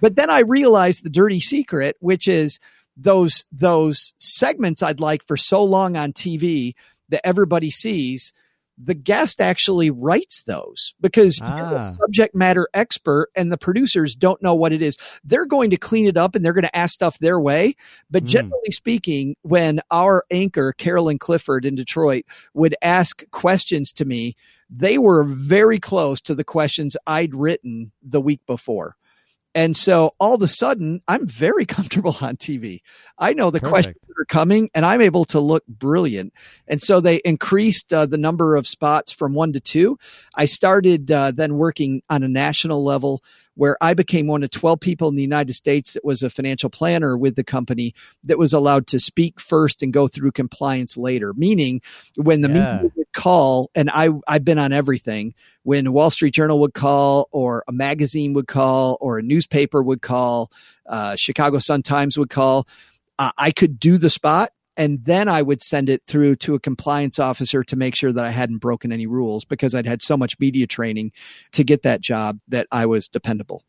But then I realized the dirty secret, which is those those segments I'd like for so long on TV that everybody sees. The guest actually writes those because you're a Ah. subject matter expert and the producers don't know what it is. They're going to clean it up and they're going to ask stuff their way. But Hmm. generally speaking, when our anchor, Carolyn Clifford in Detroit, would ask questions to me, they were very close to the questions I'd written the week before. And so all of a sudden, I'm very (laughs) comfortable on TV. I know the Perfect. questions are coming and I'm able to look brilliant. And so they increased uh, the number of spots from one to two. I started uh, then working on a national level where I became one of 12 people in the United States that was a financial planner with the company that was allowed to speak first and go through compliance later. Meaning, when the Yeah. media would call, and I, I've been on everything, when Wall Street Journal would call, or a magazine would call, or a newspaper would call, uh, Chicago Sun Times would call, uh, I could do the spot. And then I would send it through to a compliance officer to make sure that I hadn't broken any rules because I'd had so much media training to get that job that I was dependable.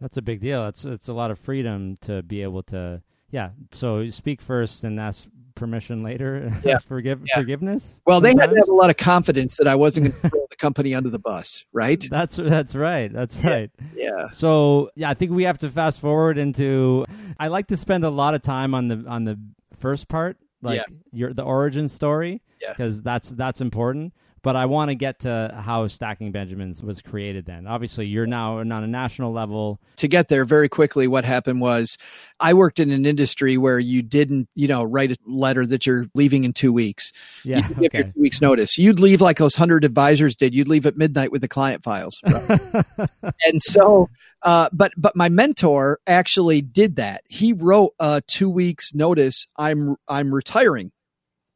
That's a big deal. It's it's a lot of freedom to be able to yeah. So speak first and ask permission later. (laughs) Yeah. ask forgive Yeah. forgiveness. Well, they had to have a lot of confidence that I wasn't going to throw the company under the bus, right? (laughs) That's that's right. That's Yeah. right. Yeah. So yeah, I think we have to fast forward into. I like to spend a lot of time on the on the first part, like Yeah. your the origin story, Yeah. because that's that's important. But I want to get to how Stacking Benjamins was created. Then, obviously, you're now on a national level. to get there very quickly what happened was i worked in an industry where you didn't you know write a letter that you're leaving in two weeks Yeah. you Okay. two weeks notice you'd leave like those 100 advisors did you'd leave at midnight with the client files right? (laughs) and so uh, but but my mentor actually did that he wrote a two weeks notice i'm i'm retiring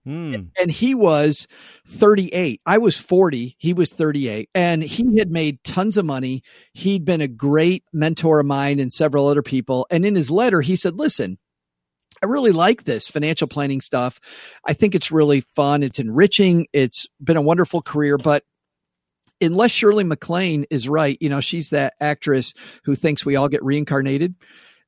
Hmm. and he was 38. I was 40. He was 38. And he had made tons of money. He'd been a great mentor of mine and several other people. And in his letter, he said, Listen, I really like this financial planning stuff. I think it's really fun. It's enriching. It's been a wonderful career, but unless Shirley MacLaine is right, you know, she's that actress who thinks we all get reincarnated.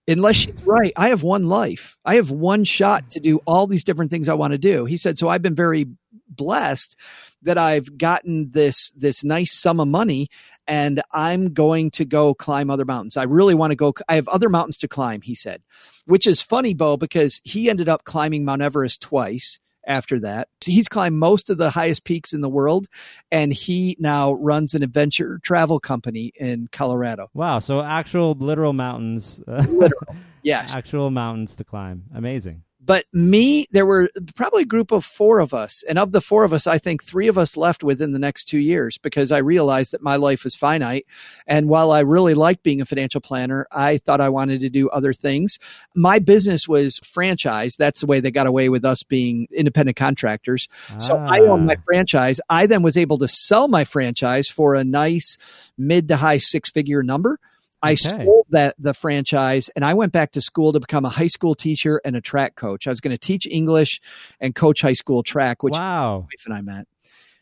Unless she's right, I have one life. I have one shot to do all these different things I want to do. He said, so I've been very blessed that I've gotten this this nice sum of money and I'm going to go climb other mountains. I really want to go I have other mountains to climb, he said. Which is funny, Beau, because he ended up climbing Mount Everest twice after that. He's climbed most of the highest peaks in the world and he now runs an adventure travel company in Colorado. Wow. So actual literal mountains. (laughs) Literal. Yes. actual mountains to climb. Amazing. But me, there were probably a group of four of us. And of the four of us, I think three of us left within the next two years because I realized that my life is finite. And while I really liked being a financial planner, I thought I wanted to do other things. My business was franchise. That's the way they got away with us being independent contractors. So I own my Ah. franchise. I then was able to sell my franchise for a nice mid to high six figure number. I Okay. sold that the franchise and I went back to school to become a high school teacher and a track coach. I was going to teach English and coach high school track, which my wow. wife and I met.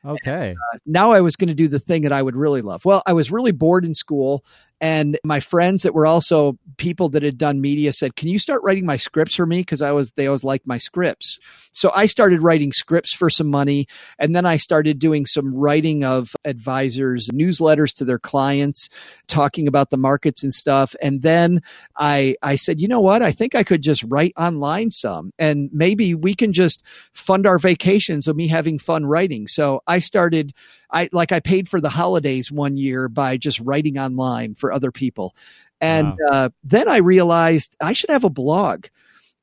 Okay. Uh, now I was going to do the thing that I would really love. Well, I was really bored in school and my friends that were also people that had done media said, "Can you start writing my scripts for me because I was they always liked my scripts." So I started writing scripts for some money and then I started doing some writing of advisors newsletters to their clients talking about the markets and stuff and then I I said, "You know what? I think I could just write online some and maybe we can just fund our vacations of me having fun writing." So I started I like I paid for the holidays one year by just writing online for other people. And Wow. uh, then I realized I should have a blog.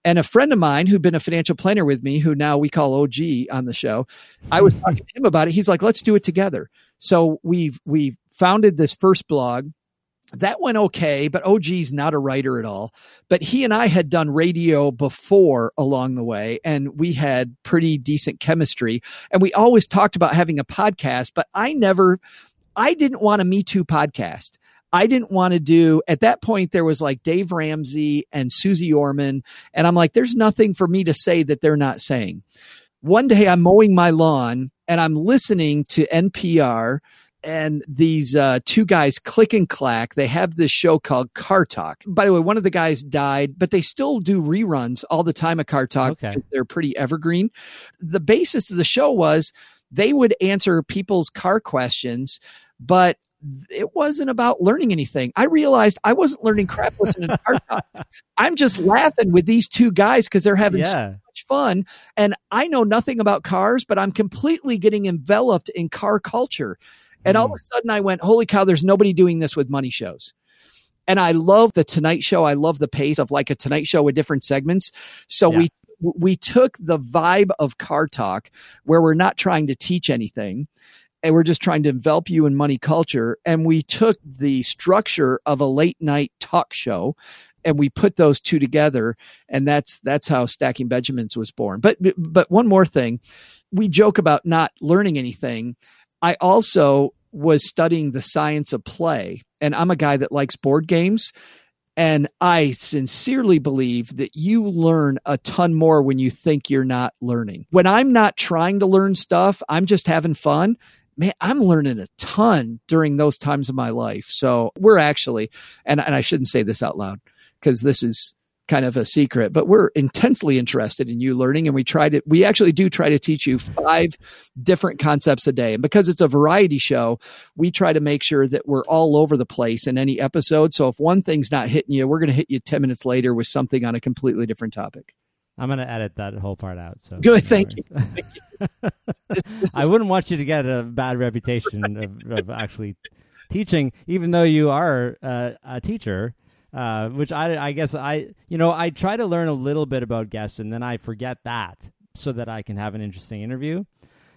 And a friend of mine who'd been a financial planner with me, who now we call OG on the show, I was (laughs) talking to him about it. He's like, let's do it together. So we've we've founded this first blog. That went okay, but oh, OG's not a writer at all. But he and I had done radio before along the way, and we had pretty decent chemistry. And we always talked about having a podcast, but I never, I didn't want a Me Too podcast. I didn't want to do at that point there was like Dave Ramsey and Susie Orman and I'm like there's nothing for me to say that they're not saying. One day I'm mowing my lawn and I'm listening to NPR and these uh, two guys click and clack they have this show called car talk by the way one of the guys died but they still do reruns all the time of car talk Okay. they're pretty evergreen the basis of the show was they would answer people's car questions but it wasn't about learning anything. I realized I wasn't learning crap listening to car talk. (laughs) I'm just laughing with these two guys because they're having so much fun. And I know nothing about cars, but I'm completely getting enveloped in car culture. And all of hmm. a sudden I went, holy cow, there's nobody doing this with money shows. And I love the Tonight Show. I love the pace of like a Tonight Show with different segments. So Yeah. we we took the vibe of car talk where we're not trying to teach anything and we're just trying to envelop you in money culture and we took the structure of a late night talk show and we put those two together and that's that's how stacking benjamins was born but but one more thing we joke about not learning anything i also was studying the science of play and i'm a guy that likes board games and I sincerely believe that you learn a ton more when you think you're not learning. When I'm not trying to learn stuff, I'm just having fun. Man, I'm learning a ton during those times of my life. So we're actually, and, and I shouldn't say this out loud because this is kind of a secret, but we're intensely interested in you learning. And we try to, we actually do try to teach you five different concepts a day. And because it's a variety show, we try to make sure that we're all over the place in any episode. So if one thing's not hitting you, we're going to hit you 10 minutes later with something on a completely different topic. I'm gonna edit that whole part out. So Good, thank you. (laughs) I wouldn't want you to get a bad reputation of, of actually teaching, even though you are uh, a teacher. Uh, which I, I guess I, you know, I try to learn a little bit about guests, and then I forget that so that I can have an interesting interview.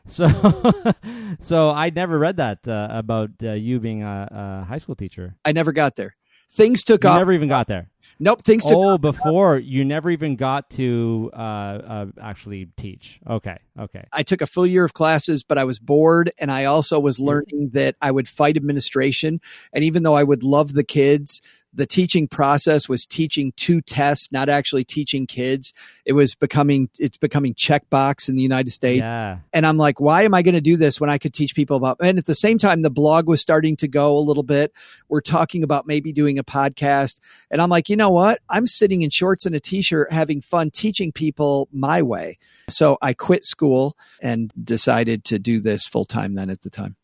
So, (laughs) so I never read that uh, about uh, you being a, a high school teacher. I never got there. Things took You off. never even got there. nope, things took Oh, before you never even got to uh, uh, actually teach. Okay, okay. I took a full year of classes, but I was bored. And I also was learning that I would fight administration. And even though I would love the kids, the teaching process was teaching to tests, not actually teaching kids. It was becoming, it's becoming checkbox in the United States. Yeah. And I'm like, why am I going to do this when I could teach people about? And at the same time, the blog was starting to go a little bit. We're talking about maybe doing a podcast. And I'm like, you know what? I'm sitting in shorts and a t shirt having fun teaching people my way. So I quit school and decided to do this full time then at the time.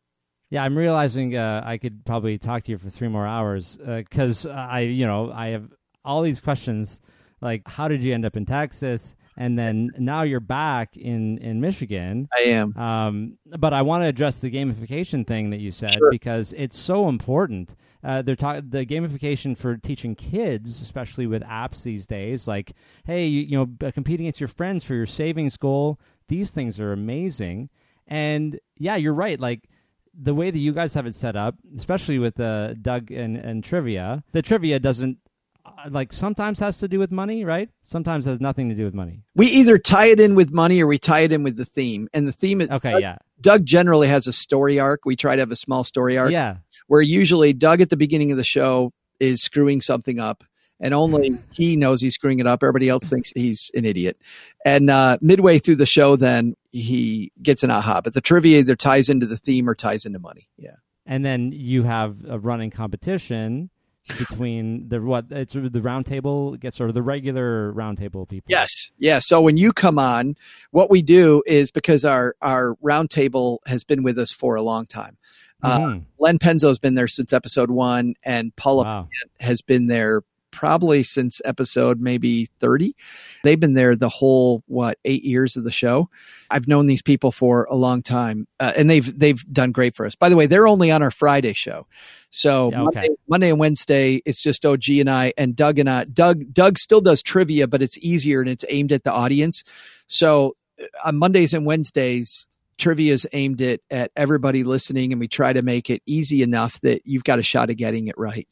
Yeah, I'm realizing uh, I could probably talk to you for three more hours because I, you know, I have all these questions like, how did you end up in Texas? And then now you're back in in Michigan. I am. Um, but I want to address the gamification thing that you said Sure. because it's so important. Uh, they're talking the gamification for teaching kids, especially with apps these days. Like, hey, you, you know, competing against your friends for your savings goal. These things are amazing. And yeah, you're right. Like the way that you guys have it set up, especially with uh, Doug and, and trivia, the trivia doesn't uh, like sometimes has to do with money, right? Sometimes has nothing to do with money. We either tie it in with money or we tie it in with the theme. And the theme is Okay, Doug, yeah, Doug generally has a story arc. We try to have a small story arc. yeah, where usually Doug at the beginning of the show is screwing something up and only (laughs) he knows he's screwing it up. Everybody else thinks he's an idiot. And uh, midway through the show, then he gets an aha. But the trivia either ties into the theme or ties into money. Yeah. and then you have a running competition between the what it's the round table gets or the regular round table people. Yes. Yeah. So when you come on, what we do is because our our roundtable has been with us for a long time. Uh, Mhm. Len Penzo's been there since episode one, and Paula wow. has been there probably since episode maybe 30. They've been there the whole what, 8 years of the show. I've known these people for a long time uh, and they've they've done great for us. By the way, they're only on our Friday show. So Yeah, okay. Monday, Monday and Wednesday it's just OG and I and Doug and I. Doug Doug still does trivia but it's easier and it's aimed at the audience. So uh, on Mondays and Wednesdays trivia is aimed at at everybody listening and we try to make it easy enough that you've got a shot of getting it right.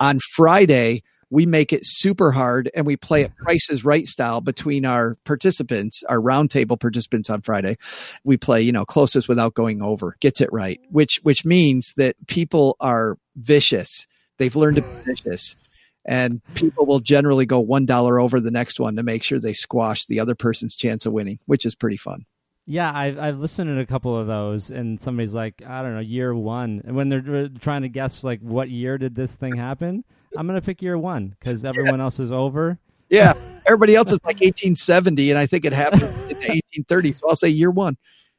On Friday, we make it super hard and we play it prices right style between our participants, our roundtable participants on Friday. We play, you know, closest without going over, gets it right, which which means that people are vicious. They've learned to be (sighs) vicious. And people will generally go one dollar over the next one to make sure they squash the other person's chance of winning, which is pretty fun. Yeah, I've I've listened to a couple of those, and somebody's like, I don't know, year one, and when they're trying to guess like what year did this thing happen, I'm gonna pick year one because everyone yeah. else is over. Yeah, (laughs) everybody else is like 1870, and I think it happened in the (laughs) 1830s. So I'll say year one.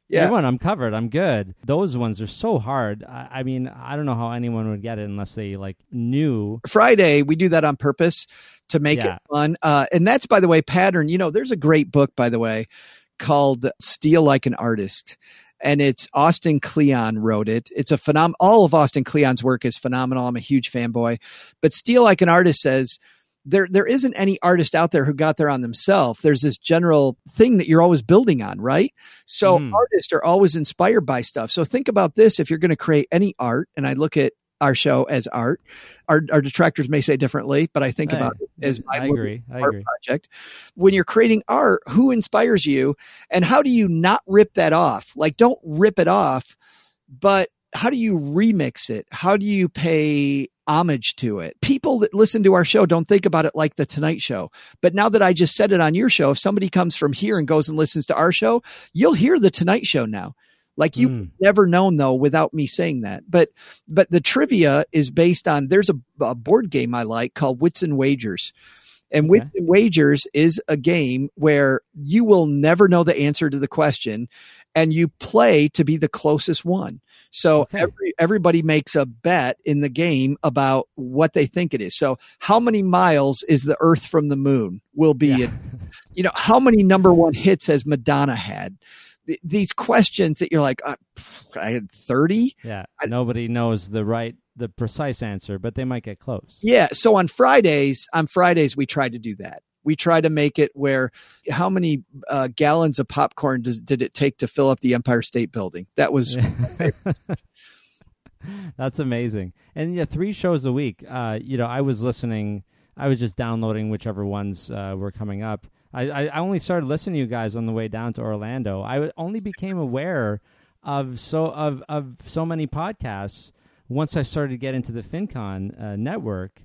Yeah, year one, I'm covered. I'm good. Those ones are so hard. I, I mean, I don't know how anyone would get it unless they like knew. Friday, we do that on purpose to make yeah. it fun. Uh, and that's, by the way, pattern. You know, there's a great book, by the way, called Steal Like an Artist and it's Austin Kleon wrote it. It's a phenom. All of Austin Kleon's work is phenomenal. I'm a huge fanboy, but Steal Like an Artist says there there isn't any artist out there who got there on themselves. There's this general thing that you're always building on, right? So mm. artists are always inspired by stuff. So think about this: if you're going to create any art, and I look at our show as art. Our, our detractors may say differently, but I think I, about it as my I agree. I art agree. project. When you're creating art, who inspires you, and how do you not rip that off? Like, don't rip it off, but how do you remix it? How do you pay homage to it? People that listen to our show don't think about it like the Tonight Show. But now that I just said it on your show, if somebody comes from here and goes and listens to our show, you'll hear the Tonight Show now. Like you mm. never known though without me saying that. But but the trivia is based on there's a, a board game I like called Wits and Wagers. And okay. Wits and Wagers is a game where you will never know the answer to the question and you play to be the closest one. So okay. every, everybody makes a bet in the game about what they think it is. So how many miles is the earth from the moon will be, yeah. you know, how many number one hits has Madonna had? These questions that you're like, uh, I had 30. Yeah. I, nobody knows the right, the precise answer, but they might get close. Yeah. So on Fridays, on Fridays, we try to do that. We try to make it where how many uh, gallons of popcorn does, did it take to fill up the Empire State Building? That was. (laughs) That's amazing. And yeah, three shows a week. Uh, you know, I was listening. I was just downloading whichever ones uh, were coming up I, I only started listening to you guys on the way down to Orlando. I only became aware of so of of so many podcasts once I started to get into the FinCon uh, network,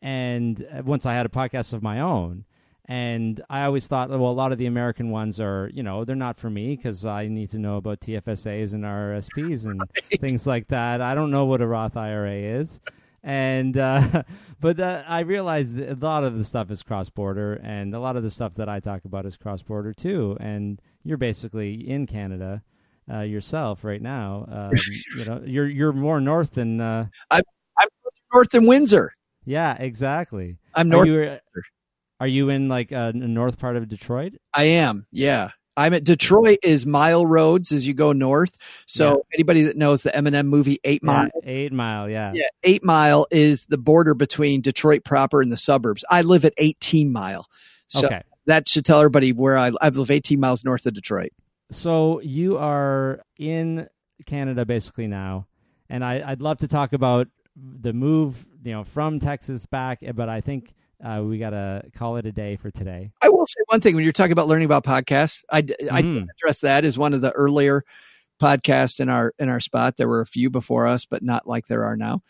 and uh, once I had a podcast of my own. And I always thought, well, a lot of the American ones are, you know, they're not for me because I need to know about TFSAs and RRSPs and (laughs) things like that. I don't know what a Roth IRA is and uh, (laughs) but uh, I realize a lot of the stuff is cross border, and a lot of the stuff that I talk about is cross border too. And you're basically in Canada uh, yourself right now. Um, (laughs) you know, you're you're more north than uh, I'm. I'm north than Windsor. Yeah, exactly. I'm north. Are you, are you in like a north part of Detroit? I am. Yeah. I'm at Detroit is mile roads as you go north. So yeah. anybody that knows the Eminem movie Eight Mile, yeah, Eight Mile, yeah, yeah, Eight Mile is the border between Detroit proper and the suburbs. I live at 18 Mile, so okay. that should tell everybody where I, I live 18 miles north of Detroit. So you are in Canada basically now, and I, I'd love to talk about the move, you know, from Texas back, but I think uh, we got to call it a day for today. I will say one thing when you're talking about learning about podcasts, I, mm. I mm-hmm. address that as one of the earlier podcasts in our in our spot. There were a few before us, but not like there are now.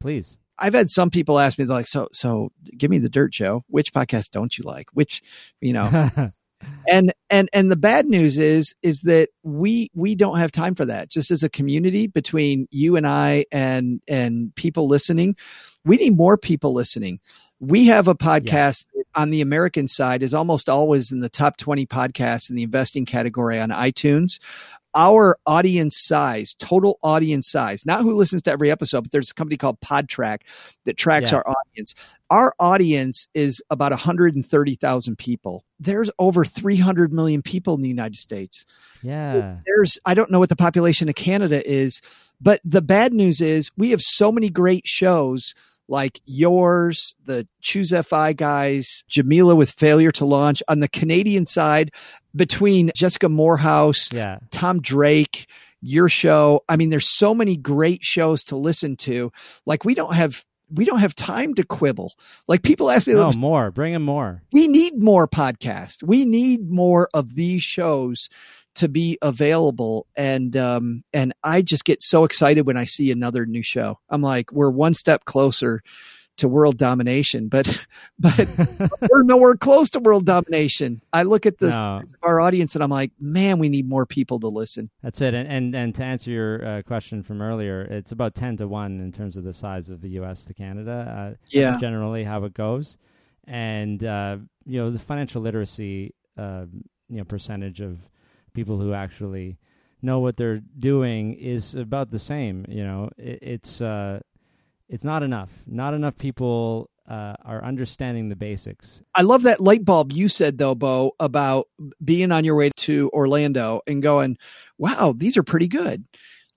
Please. I've had some people ask me like, so, so give me the dirt show. Which podcast don't you like? Which, you know, (laughs) and, and, and the bad news is, is that we, we don't have time for that. Just as a community between you and I and, and people listening, we need more people listening we have a podcast yeah. on the American side is almost always in the top 20 podcasts in the investing category on iTunes. Our audience size, total audience size, not who listens to every episode, but there's a company called Podtrac that tracks yeah. our audience. Our audience is about 130,000 people. There's over 300 million people in the United States. Yeah. There's, I don't know what the population of Canada is, but the bad news is we have so many great shows like yours, the Choose FI guys, Jamila with failure to launch. On the Canadian side, between Jessica Moorhouse, yeah. Tom Drake, your show. I mean, there's so many great shows to listen to. Like we don't have we don't have time to quibble. Like people ask me, no more, bring in more. We need more podcasts. We need more of these shows to be available and um and I just get so excited when I see another new show. I'm like we're one step closer to world domination, but (laughs) but (laughs) we're nowhere close to world domination. I look at this No. our audience and I'm like, man, we need more people to listen. That's it. And and, and to answer your uh, question from earlier, it's about ten to one in terms of the size of the U.S. to Canada. Uh, Yeah. generally how it goes. And uh, you know, the financial literacy, uh, you know, percentage of people who actually know what they're doing is about the same. You know, it, it's uh, it's not enough. Not enough people uh, are understanding the basics. I love that light bulb you said though, Beau, about being on your way to Orlando and going, wow, these are pretty good.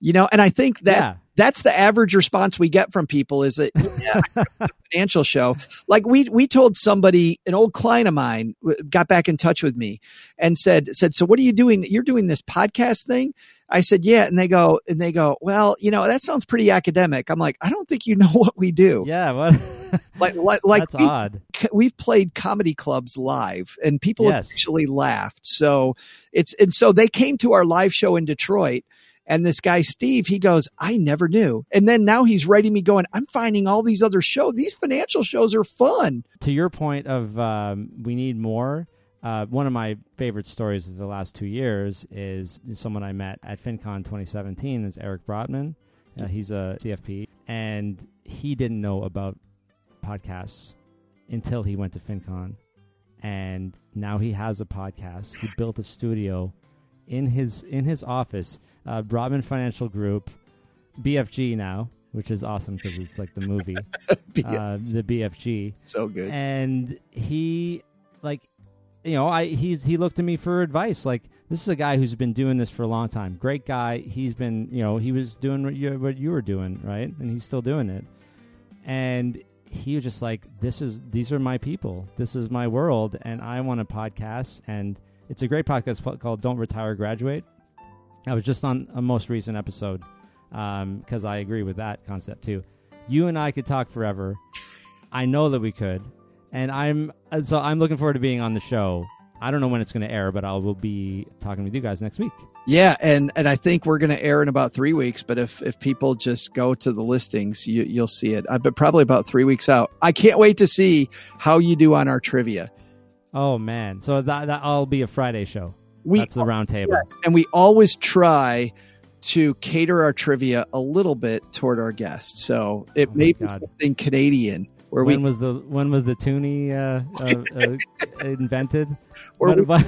You know, and I think that yeah. That's the average response we get from people is that yeah, financial show. Like we we told somebody, an old client of mine got back in touch with me and said said, so what are you doing? You're doing this podcast thing. I said, yeah, and they go and they go, well, you know, that sounds pretty academic. I'm like, I don't think you (laughs) know what we do. Yeah. What? (laughs) Like like like That's we- odd. we've played comedy clubs live and people Yes. actually laughed. So it's, and so they came to our live show in Detroit and this guy, Steve, he goes, I never knew. And then now he's writing me going, I'm finding all these other shows. These financial shows are fun. to your point of um, we need more. Uh, one of my favorite stories of the last two years is someone I met at FinCon 2017. Is Eric Brotman. Uh, he's a CFP, and he didn't know about podcasts until he went to FinCon, and now he has a podcast. He built a studio in his in his office. Uh, Financial Group, BFG now, which is awesome because it's like the movie, (laughs) uh, the BFG so good. and he like you know i he's he looked to me for advice like this is a guy who's been doing this for a long time. Great guy. He's been you know he was doing what you what you were doing right? And he's still doing it. And he was just like this is these are my people. This is my world and i want a podcast and it's a great podcast called don't retire graduate i was just on a most recent episode because i agree with that concept too you and i could talk forever I know that we could, and I'm so I'm looking forward to being on the show. I don't know when it's going to air, but I will be talking with you guys next week. Yeah. And, and I think we're going to air in about three weeks, but if, if people just go to the listings, you, you'll see it. Uh, but probably about three weeks out. I can't wait to see how you do on our trivia. Oh man, so that that I'll be a Friday show. We That's the round table. Yes, and we always try to cater our trivia a little bit toward our guests. So it Oh may be God. something Canadian where When we was the when was the toonie uh, uh, uh, (laughs) invented? we What-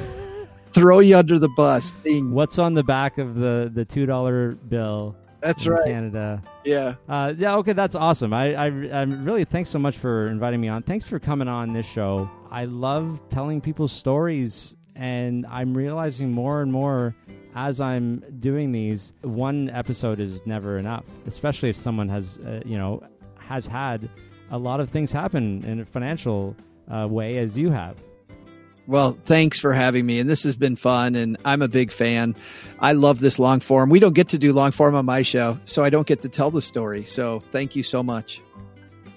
throw you under the bus. Seeing, what's on the back of the the two dollar bill? that's in right. Canada. Yeah. Uh, yeah, okay, that's awesome. I, I, I'm really thanks so much for inviting me on. Thanks for coming on this show. I love telling people stories, and I'm realizing more and more as I'm doing these. One episode is never enough, especially if someone has, uh, you know, has had a lot of things happen in a financial uh, way as you have. Well, thanks for having me. And this has been fun. And I'm a big fan. I love this long form. We don't get to do long form on my show, so I don't get to tell the story. So thank you so much.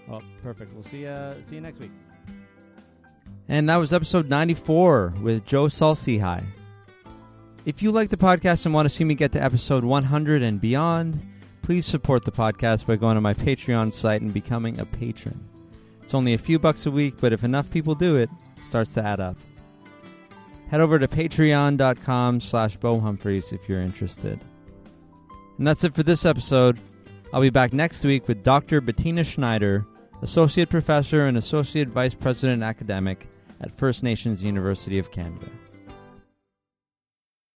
Well, perfect. We'll see you. See you next week. And that was episode 94 with Joe Saul-Sehy. If you like the podcast and want to see me get to episode 100 and beyond, please support the podcast by going to my Patreon site and becoming a patron. It's only a few bucks a week, but if enough people do it, it starts to add up. Head over to patreon.com slash Beau Humphreys if you're interested. And that's it for this episode. I'll be back next week with Dr. Bettina Schneider, Associate Professor and Associate Vice President Academic at First Nations University of Canada.